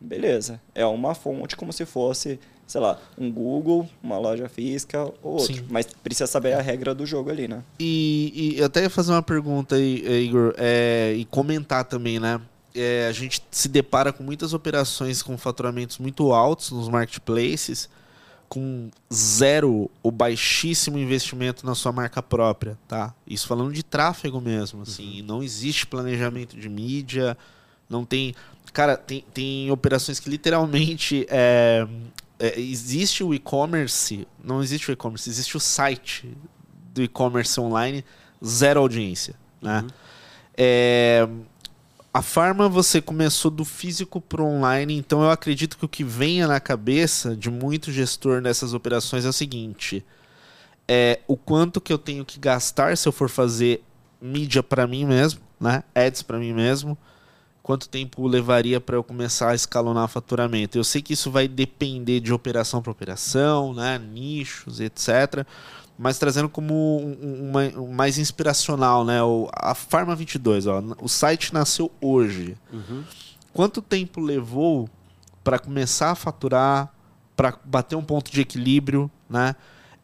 beleza. É uma fonte como se fosse, sei lá, um Google, uma loja física ou outro. Sim. Mas precisa saber a regra do jogo ali, né? E, e até fazer uma pergunta aí, Igor, é, e comentar também, né? É, a gente se depara com muitas operações com faturamentos muito altos nos marketplaces com zero ou baixíssimo investimento na sua marca própria, tá? Isso falando de tráfego mesmo, assim, uhum. não existe planejamento de mídia, não tem, cara, tem, tem operações que literalmente é, é, existe o e-commerce, não existe o e-commerce, existe o site do e-commerce online, zero audiência, né? Uhum. É, a Farma você começou do físico para online, então eu acredito que o que venha na cabeça de muito gestor nessas operações é o seguinte: é o quanto que eu tenho que gastar se eu for fazer mídia para mim mesmo, né? Ads para mim mesmo. Quanto tempo levaria para eu começar a escalonar faturamento? Eu sei que isso vai depender de operação para operação, né? nichos, etc mas trazendo como uma, um mais inspiracional, né? O, a Farma 22, ó, o site nasceu hoje. Uhum. Quanto tempo levou para começar a faturar, para bater um ponto de equilíbrio, né?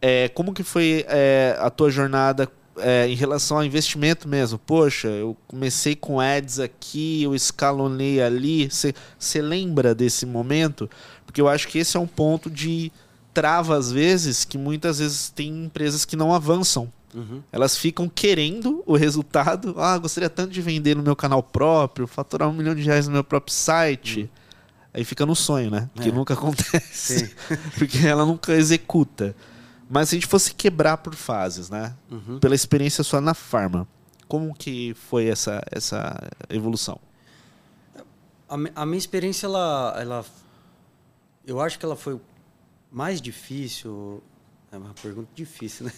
É, como que foi é, a tua jornada é, em relação ao investimento mesmo? Poxa, eu comecei com ads aqui, eu escalonei ali. Você lembra desse momento? Porque eu acho que esse é um ponto de trava às vezes que muitas vezes tem empresas que não avançam. Uhum. Elas ficam querendo o resultado. Ah, gostaria tanto de vender no meu canal próprio, faturar um milhão de reais no meu próprio site. Uhum. Aí fica no sonho, né? Que é. nunca acontece. Porque ela nunca executa. Mas se a gente fosse quebrar por fases, né? Uhum. Pela experiência só na farma, como que foi essa, essa evolução? A, a minha experiência, ela, ela, eu acho que ela foi mais difícil. É uma pergunta difícil, né?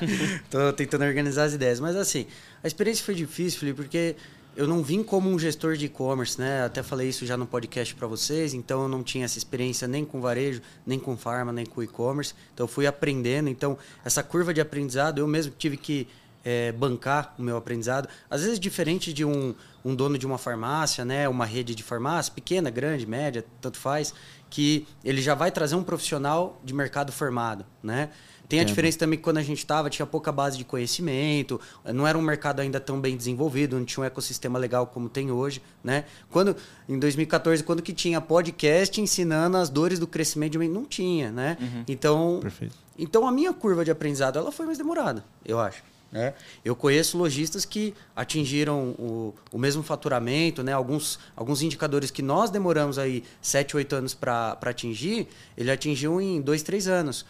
Tô tentando organizar as ideias. Mas assim, a experiência foi difícil, Felipe, porque eu não vim como um gestor de e-commerce, né? Até falei isso já no podcast para vocês, então eu não tinha essa experiência nem com varejo, nem com farma, nem com e-commerce. Então eu fui aprendendo. Então, essa curva de aprendizado, eu mesmo tive que é, bancar o meu aprendizado. Às vezes diferente de um, um dono de uma farmácia, né? Uma rede de farmácia, pequena, grande, média, tanto faz que ele já vai trazer um profissional de mercado formado, né? Tem a diferença também que quando a gente estava tinha pouca base de conhecimento, não era um mercado ainda tão bem desenvolvido, não tinha um ecossistema legal como tem hoje, né? Quando em 2014, quando que tinha podcast ensinando as dores do crescimento, não tinha, né? Uhum. Então, Perfeito. então a minha curva de aprendizado ela foi mais demorada, eu acho. Né? Eu conheço lojistas que atingiram o, o mesmo faturamento, né? alguns, alguns indicadores que nós demoramos aí 7, 8 anos para atingir, ele atingiu em 2, 3 anos.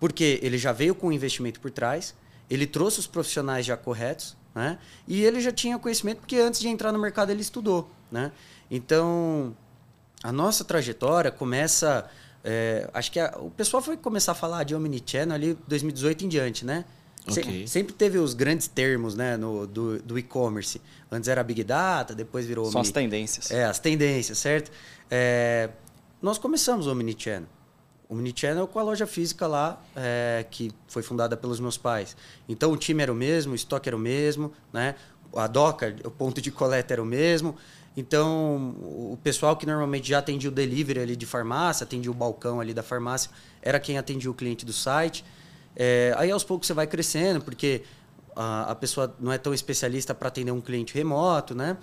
Porque ele já veio com o investimento por trás, ele trouxe os profissionais já corretos, né? e ele já tinha conhecimento porque antes de entrar no mercado ele estudou. Né? Então, a nossa trajetória começa... É, acho que a, o pessoal foi começar a falar de Omnichannel ali 2018 em diante, né? Okay. Sempre teve os grandes termos né, no, do, do e-commerce. Antes era Big Data, depois virou... São Omni... as tendências. É, as tendências, certo? É, nós começamos o Omnichannel. O Omnichannel com a loja física lá, é, que foi fundada pelos meus pais. Então o time era o mesmo, o estoque era o mesmo, né? a DOCA, o ponto de coleta era o mesmo. Então, o pessoal que normalmente já atendia o delivery ali de farmácia, atendia o balcão ali da farmácia, era quem atendia o cliente do site. É, aí aos poucos você vai crescendo, porque a, a pessoa não é tão especialista para atender um cliente remoto, né?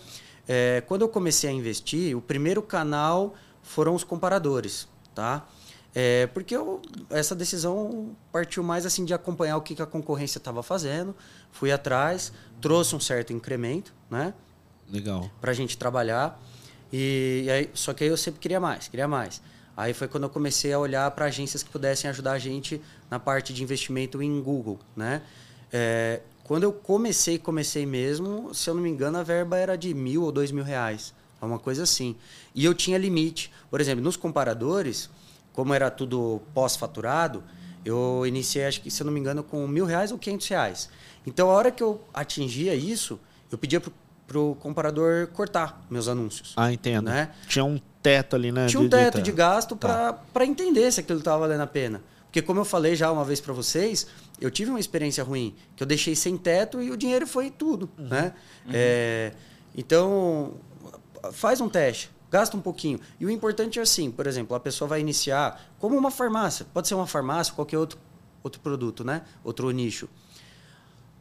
É, quando eu comecei a investir, o primeiro canal foram os comparadores, tá? É, porque eu, essa decisão partiu mais assim de acompanhar o que, que a concorrência estava fazendo, fui atrás, trouxe um certo incremento, né? Legal. Para a gente trabalhar. E, e, aí, só que aí eu sempre queria mais, queria mais. Aí foi quando eu comecei a olhar para agências que pudessem ajudar a gente na parte de investimento em Google, né? É, quando eu comecei, comecei mesmo, se eu não me engano, a verba era de mil ou dois mil reais. Uma coisa assim. E eu tinha limite. Por exemplo, nos comparadores, como era tudo pós-faturado, eu iniciei, acho que, se eu não me engano, com mil reais ou quinhentos reais. Então, a hora que eu atingia isso, eu pedia para o comparador cortar meus anúncios. Ah, entendo. Né? Tinha um teto ali, né? Tinha um teto de, gasto tá. para entender se aquilo estava valendo a pena. Porque, como eu falei já uma vez para vocês, eu tive uma experiência ruim, que eu deixei sem teto e o dinheiro foi tudo. Uhum. Né? Uhum. É, então, faz um teste, gasta um pouquinho. E o importante é assim, por exemplo, a pessoa vai iniciar como uma farmácia. Pode ser uma farmácia, qualquer outro, outro produto, né? outro nicho.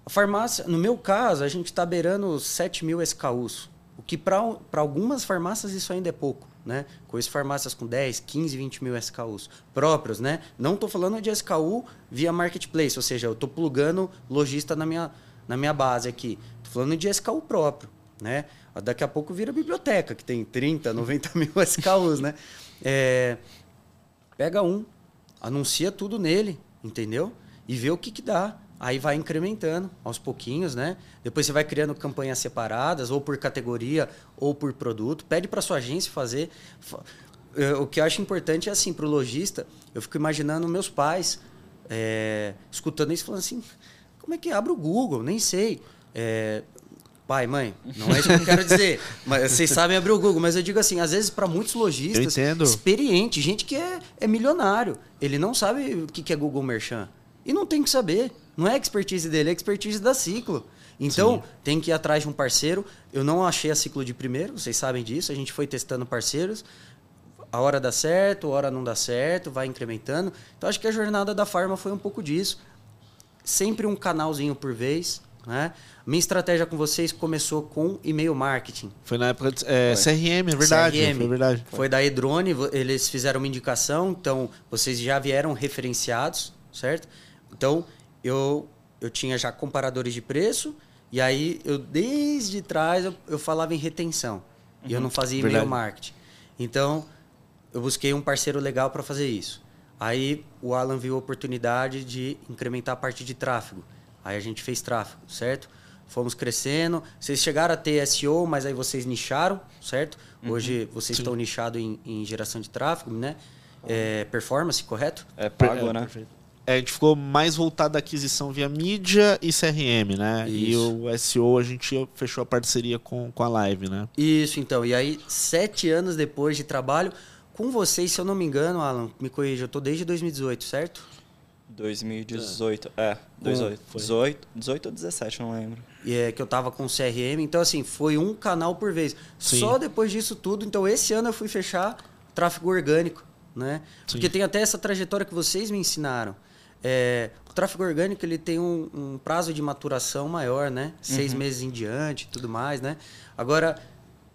A farmácia, no meu caso, a gente está beirando 7 mil SKUs. O que para algumas farmácias isso ainda é pouco né? Conheço farmácias com 10, 15, 20 mil SKUs próprios, né? Não estou falando de SKU via marketplace, ou seja, eu estou plugando lojista na minha, na minha base aqui. Estou falando de SKU próprio, né? Daqui a pouco vira biblioteca, que tem 30, 90 mil SKUs, né? É, pega um, anuncia tudo nele, entendeu? E vê o que, que dá. Aí vai incrementando aos pouquinhos, né? Depois você vai criando campanhas separadas, ou por categoria, ou por produto. Pede para sua agência fazer. É, o que eu acho importante é assim, para o lojista, eu fico imaginando meus pais é, escutando isso falando assim: como é que abre o Google? Nem sei. É, pai, mãe, não é isso que eu quero dizer. mas vocês sabem abrir o Google, mas eu digo assim, às vezes para muitos lojistas experientes, gente que é, é milionário, ele não sabe o que é Google Merchant. E não tem que saber. Não é expertise dele, é expertise da Ciclo. Então, Sim. tem que ir atrás de um parceiro. Eu não achei a Ciclo de primeiro, vocês sabem disso. A gente foi testando parceiros. A hora dá certo, a hora não dá certo, vai incrementando. Então, acho que a jornada da Farma foi um pouco disso. Sempre um canalzinho por vez. Né? Minha estratégia com vocês começou com e-mail marketing. Foi na época de é, CRM, é verdade. CRM. Foi verdade. Foi da Edrone, eles fizeram uma indicação, então vocês já vieram referenciados, certo? Então, eu, eu tinha já comparadores de preço, e aí eu, desde trás, eu, eu falava em retenção. Uhum. E eu não uhum. fazia e-mail marketing. Então, eu busquei um parceiro legal para fazer isso. Aí o Alan viu a oportunidade de incrementar a parte de tráfego. Aí a gente fez tráfego, certo? Fomos crescendo. Vocês chegaram a ter SEO, mas aí vocês nicharam, certo? Uhum. Hoje vocês Sim. estão nichados em, em, geração de tráfego, né? É, performance, correto? É pago, é, né? Perfeito. É, a gente ficou mais voltado à aquisição via mídia e CRM, né? Isso. E o SEO a gente fechou a parceria com, com a Live, né? Isso, então. E aí, sete anos depois de trabalho, com vocês, se eu não me engano, Alan, me corrija, eu tô desde 2018, certo? 2018, é, 18, 18, 18 ou 17, não lembro. E é que eu tava com CRM, então assim, foi um canal por vez. Sim. Só depois disso tudo, então esse ano eu fui fechar tráfego orgânico, né? Sim. Porque tem até essa trajetória que vocês me ensinaram. É, o tráfego orgânico ele tem um, um, prazo de maturação maior, né? Seis uhum. meses em diante tudo mais, né? Agora,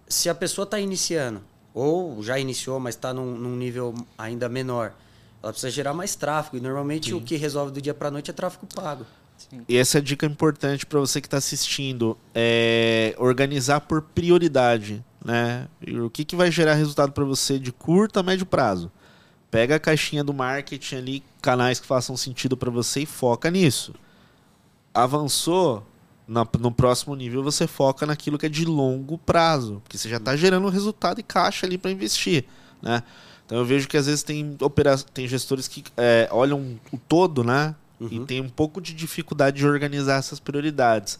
se a pessoa está iniciando, ou já iniciou, mas está num, num, nível ainda menor, ela precisa gerar mais tráfego. E normalmente Sim. o que resolve do dia para a noite é tráfego pago. Sim. E essa é a dica importante para você que está assistindo: é organizar por prioridade. Né? E o que, que vai gerar resultado para você de curto a médio prazo? Pega a caixinha do marketing ali, canais que façam sentido para você e foca nisso. Avançou, na, no próximo nível você foca naquilo que é de longo prazo, porque você já está gerando resultado e caixa ali para investir, né? Então eu vejo que às vezes tem, opera... tem gestores que é, olham o todo, né? Uhum. E tem um pouco de dificuldade de organizar essas prioridades.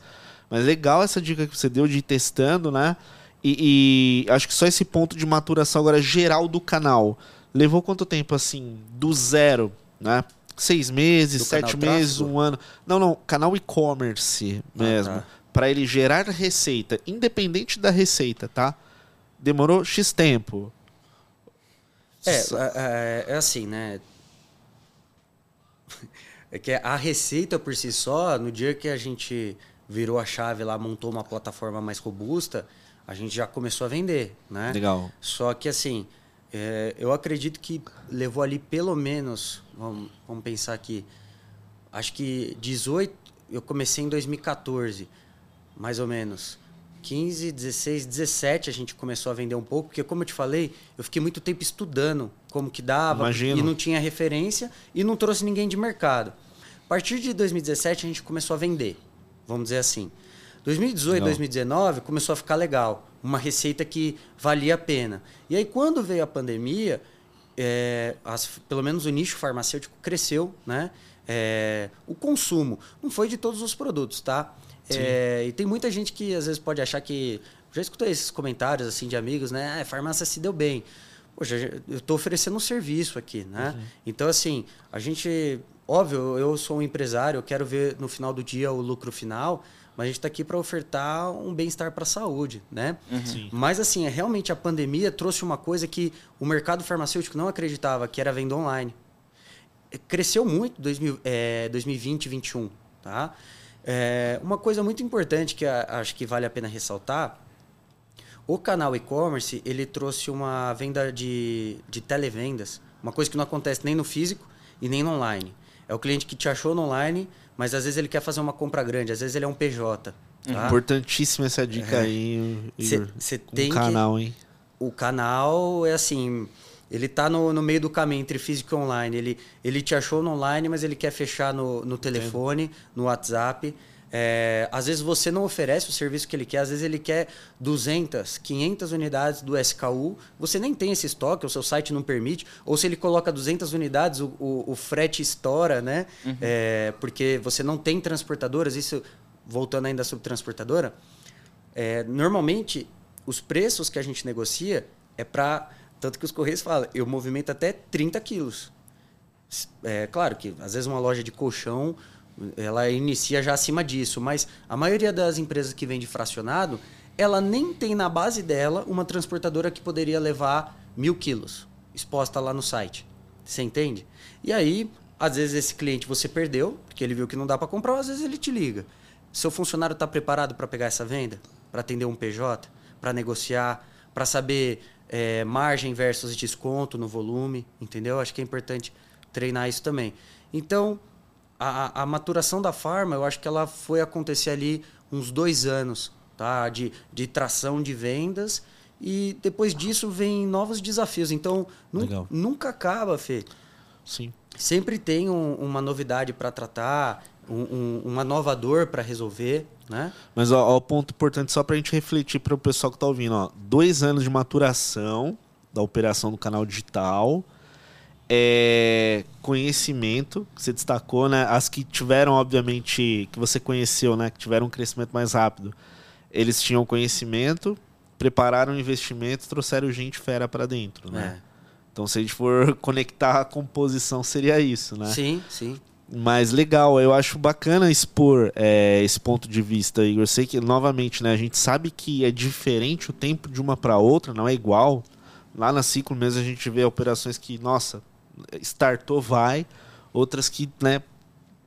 Mas legal essa dica que você deu de ir testando, né? E, e, acho que só esse ponto de maturação agora geral do canal. Levou quanto tempo assim, do zero, né? Seis meses, do sete meses, tráfego? um ano. Não, não, canal e-commerce mesmo. Ah, tá. Para ele gerar receita, independente da receita, tá? Demorou X tempo. É, é, é, é assim, né? É que a receita por si só, no dia que a gente virou a chave lá, montou uma plataforma mais robusta, a gente já começou a vender, né? Legal. Só que assim, é, eu acredito que levou ali pelo menos, vamos, vamos pensar aqui, acho que 18, eu comecei em 2014, mais ou menos. 15, 16, 17 a gente começou a vender um pouco, porque como eu te falei, eu fiquei muito tempo estudando como que dava Imagino. e não tinha referência e não trouxe ninguém de mercado. A partir de 2017 a gente começou a vender, vamos dizer assim. 2018, Legal. 2019 começou a ficar legal, uma receita que valia a pena. E aí quando veio a pandemia, é, as- pelo menos o nicho farmacêutico cresceu, né? É, o consumo não foi de todos os produtos, tá? É, e tem muita gente que às vezes pode achar que já escutei esses comentários assim de amigos, né? Ah, a farmácia se deu bem. Poxa, eu estou oferecendo um serviço aqui, né? Então assim, a gente, óbvio, eu sou um empresário, eu quero ver no final do dia o lucro final, mas a gente está aqui para ofertar um bem-estar para a saúde, né? Sim. Mas assim, é, realmente a pandemia trouxe uma coisa que o mercado farmacêutico não acreditava, que era a venda online. É, Cresceu muito 2000, é, 2020 e 2021, tá? É, uma coisa muito importante que a- acho que vale a pena ressaltar, o canal e-commerce, ele trouxe uma venda de, de televendas, uma coisa que não acontece nem no físico e nem no online. É o cliente que te achou no online, mas às vezes ele quer fazer uma compra grande, às vezes ele é um PJ, tá? Importantíssima essa dica aí, Cê- Igor. cê Com tem o que- canal, hein? o canal é assim, ele tá no, no meio do caminho entre físico e online. Ele, ele te achou no online, mas ele quer fechar no, no telefone, no WhatsApp. É, às vezes você não oferece o serviço que ele quer, às vezes ele quer 200, 500 unidades do SKU. Você nem tem esse estoque, o seu site não permite. Ou se ele coloca 200 unidades, o, o, o frete estoura, né? É, porque você não tem transportadoras. Isso, voltando ainda sobre transportadora, é, normalmente, os preços que a gente negocia é para. Tanto que os Correios falam, eu movimento até 30 quilos. É claro que, às vezes, uma loja de colchão ela inicia já acima disso, mas a maioria das empresas que vende fracionado, ela nem tem na base dela uma transportadora que poderia levar mil quilos exposta lá no site. Você entende? E aí, às vezes, esse cliente você perdeu, porque ele viu que não dá para comprar, ou às vezes ele te liga. Seu funcionário está preparado para pegar essa venda? Para atender um PJ? Para negociar? Para saber é, margem versus desconto no volume? Entendeu? Acho que é importante treinar isso também. Então, a, a maturação da farma, eu acho que ela foi acontecer ali uns dois anos, tá? De, de tração de vendas. E depois disso vem novos desafios. Então, nu- nunca acaba, Fê. Sim. Sempre tem um- uma novidade para tratar, um- um- uma nova dor para resolver, né? Mas ó, ó, o ponto importante só pra gente refletir para o pessoal que tá ouvindo, ó. Dois anos de maturação da operação do canal digital. É, conhecimento, que você destacou, né? As que tiveram, obviamente, que você conheceu, né? Que tiveram um crescimento mais rápido. Eles tinham conhecimento, prepararam o investimento, trouxeram gente fera para dentro, né? Então, se a gente for conectar a composição, seria isso, né? Sim, sim. Mas legal, eu acho bacana expor é, esse ponto de vista, Igor. Eu sei que, novamente, né, a gente sabe que é diferente o tempo de uma para outra, não é igual. Lá na Ciclo mesmo a gente vê operações que, nossa, startou, vai. Outras que, né,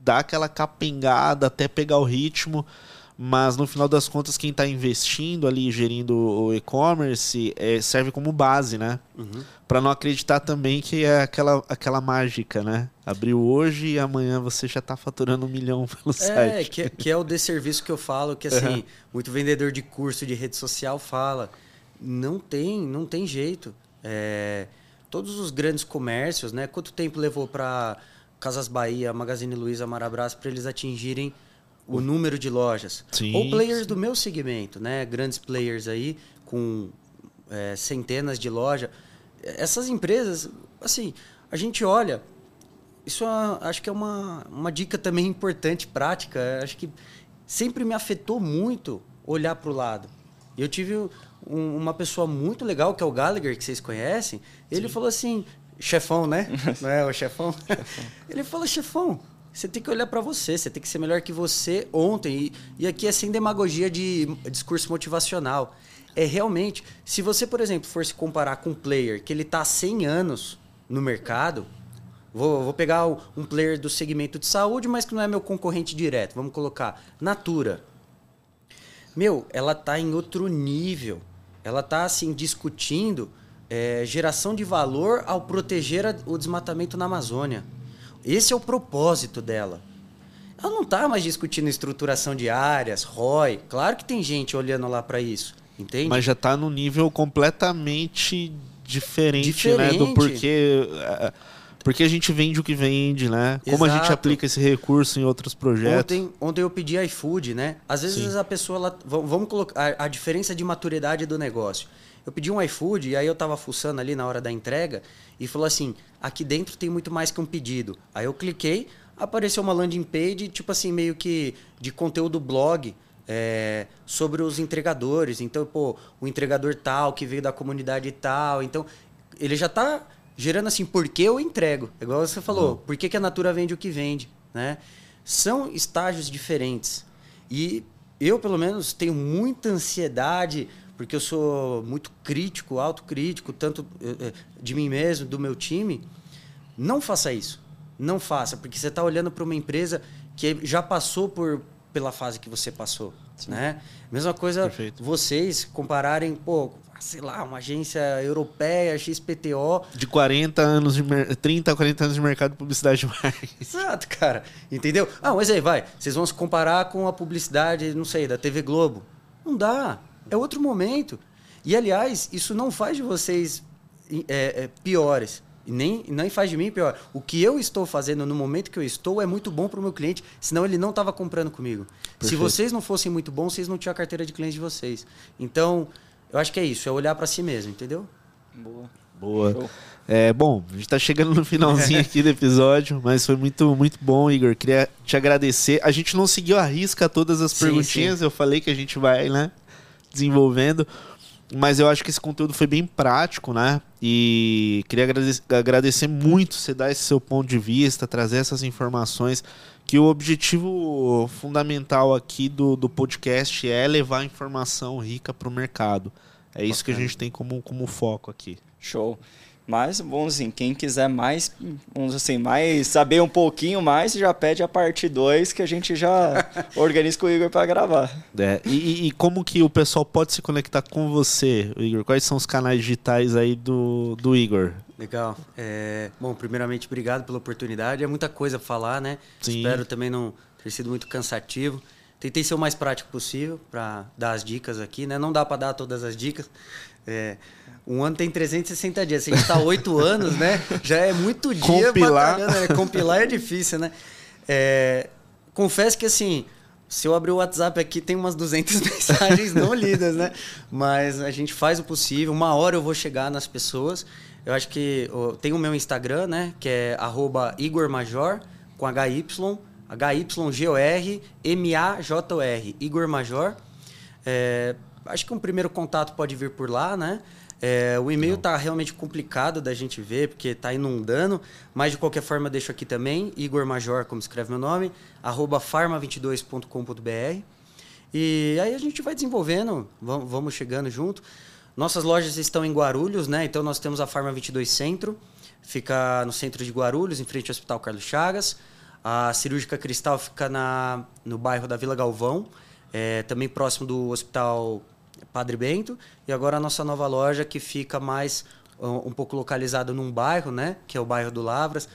dá aquela capengada até pegar o ritmo. Mas no final das contas, quem está investindo ali, gerindo o e-commerce, é, serve como base, né? Uhum. Pra não acreditar também que é aquela, aquela mágica, né? Abriu hoje e amanhã você já tá faturando um milhão pelo É, site. que, que é o desserviço que eu falo, que assim, muito vendedor de curso de rede social fala. Não tem, não tem jeito. É, todos os grandes comércios, né? Quanto tempo levou para Casas Bahia, Magazine Luiza, Marabras para eles atingirem o número de lojas? Sim, Ou players do meu segmento, né? Grandes players aí com é, centenas de lojas. Essas empresas, assim, a gente olha, isso é, acho que é uma, uma dica também importante, prática. Acho que sempre me afetou muito olhar para o lado. Eu tive um- uma pessoa muito legal, que é o Gallagher, que vocês conhecem. Ele falou assim, chefão, né? Não é o chefão? Ele falou, chefão, você tem que olhar para você, você tem que ser melhor que você ontem. E, e aqui é sem demagogia de discurso motivacional. É realmente, se você, por exemplo, for se comparar com um player que ele está há 100 anos no mercado, Vou, vou pegar um player do segmento de saúde, mas que não é meu concorrente direto. Vamos colocar Natura. Meu, ela tá em outro nível. Ela tá assim discutindo é, geração de valor ao proteger a- o desmatamento na Amazônia. Esse é o propósito dela. ela não está mais discutindo estruturação de áreas, ROI. Claro que tem gente olhando lá para isso, entende? Mas já está no nível completamente diferente, diferente. né? Do porquê. É, porque a gente vende o que vende, né? Como Exato. a gente aplica esse recurso em outros projetos. Ontem, ontem eu pedi iFood, né? Às vezes Sim. a pessoa. Ela, vamos colocar a, a diferença de maturidade do negócio. Eu pedi um iFood e aí eu tava fuçando ali na hora da entrega e falou assim: aqui dentro tem muito mais que um pedido. Aí eu cliquei, apareceu uma landing page, tipo assim, meio que de conteúdo blog. É, sobre os entregadores. Então, pô, o entregador tal, que veio da comunidade tal. Então, ele já está gerando assim, por que eu entrego? É igual você falou, uhum. por que, que a Natura vende o que vende? Né? São estágios diferentes. E eu, pelo menos, tenho muita ansiedade, porque eu sou muito crítico, autocrítico, tanto eh, eh, de mim mesmo, do meu time. Não faça isso. Não faça, porque você está olhando para uma empresa que já passou por, pela fase que você passou. Né? Mesma coisa, Perfeito. vocês compararem, pô, sei lá, uma agência europeia, XPTO. De 40 anos de 30 a 40 anos de mercado de publicidade mais. Exato, cara. Entendeu? Ah, mas aí, vai. Vocês vão se comparar com a publicidade, não sei, da TV Globo. Não dá. É outro momento. E, aliás, isso não faz de vocês é, é, piores. E nem, nem faz de mim pior. O que eu estou fazendo no momento que eu estou é muito bom para o meu cliente, senão ele não estava comprando comigo. Perfeito. Se vocês não fossem muito bons, vocês não tinham a carteira de cliente de vocês. Então, eu acho que é isso, é olhar para si mesmo, entendeu? Boa. Boa. É, bom, a gente está chegando no finalzinho aqui do episódio, mas foi muito, muito bom, Igor. Queria te agradecer. A gente não seguiu a risca todas as sim, perguntinhas, sim. eu falei que a gente vai, né, desenvolvendo. Mas eu acho que esse conteúdo foi bem prático, né? E queria agradecer, agradecer muito você dar esse seu ponto de vista, trazer essas informações. Que o objetivo fundamental aqui do, do podcast é levar informação rica para o mercado. É isso que a gente tem como, como foco aqui. Show. Mas, bom, assim, quem quiser mais, vamos assim, mais saber um pouquinho mais, já pede a parte 2 que a gente já organiza com o Igor para gravar. É, e, e, como que o pessoal pode se conectar com você, Igor? Quais são os canais digitais aí do, do Igor? Legal. É, bom, primeiramente, obrigado pela oportunidade. É muita coisa para falar, né? Sim. Espero também não ter sido muito cansativo. Tentei ser o mais prático possível para dar as dicas aqui, né? Não dá para dar todas as dicas. É, um ano tem 360 dias. Se a gente está oito anos, né? Já é muito dia Compilar. Né? Compilar é difícil, né? É, confesso que, assim, se eu abrir o WhatsApp aqui, tem umas 200 mensagens não lidas, né? Mas a gente faz o possível. Uma hora eu vou chegar nas pessoas. Eu acho que tem o meu Instagram, né? Que é arroba Igor Major, com HY, H-Y-G-O-R-M-A-J-O-R, Igor Major. É, acho que um primeiro contato pode vir por lá, né? É, o e-mail está realmente complicado da gente ver, porque está inundando, mas de qualquer forma deixo aqui também, Igor Major, como escreve meu nome, arroba farma22.com.br. E aí a gente vai desenvolvendo, vamos chegando junto. Nossas lojas estão em Guarulhos, né? Então nós temos a Farma 22 Centro, fica no centro de Guarulhos, em frente ao Hospital Carlos Chagas. A Cirúrgica Cristal fica na, no bairro da Vila Galvão, é, também próximo do Hospital Padre Bento. E agora a nossa nova loja que fica mais um, um pouco localizada num bairro, né? Que é o bairro do Lavras.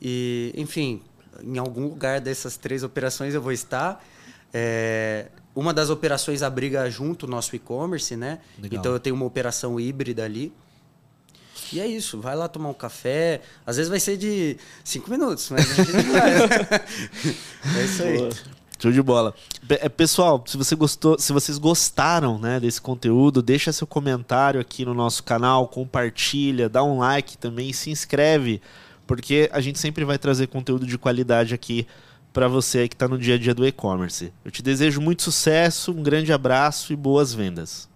E, enfim, em algum lugar dessas três operações eu vou estar. É, uma das operações abriga junto o nosso e-commerce, né? Legal. Então eu tenho uma operação híbrida ali. E é isso, vai lá tomar um café. Às vezes vai ser de cinco minutos, mas a gente vai. é isso aí. Show de bola. É, pessoal, se você gostou, se vocês gostaram, né, desse conteúdo, deixa seu comentário aqui no nosso canal, compartilha, dá um like também, se inscreve, porque a gente sempre vai trazer conteúdo de qualidade aqui para você que está no dia a dia do e-commerce. Eu te desejo muito sucesso, um grande abraço e boas vendas.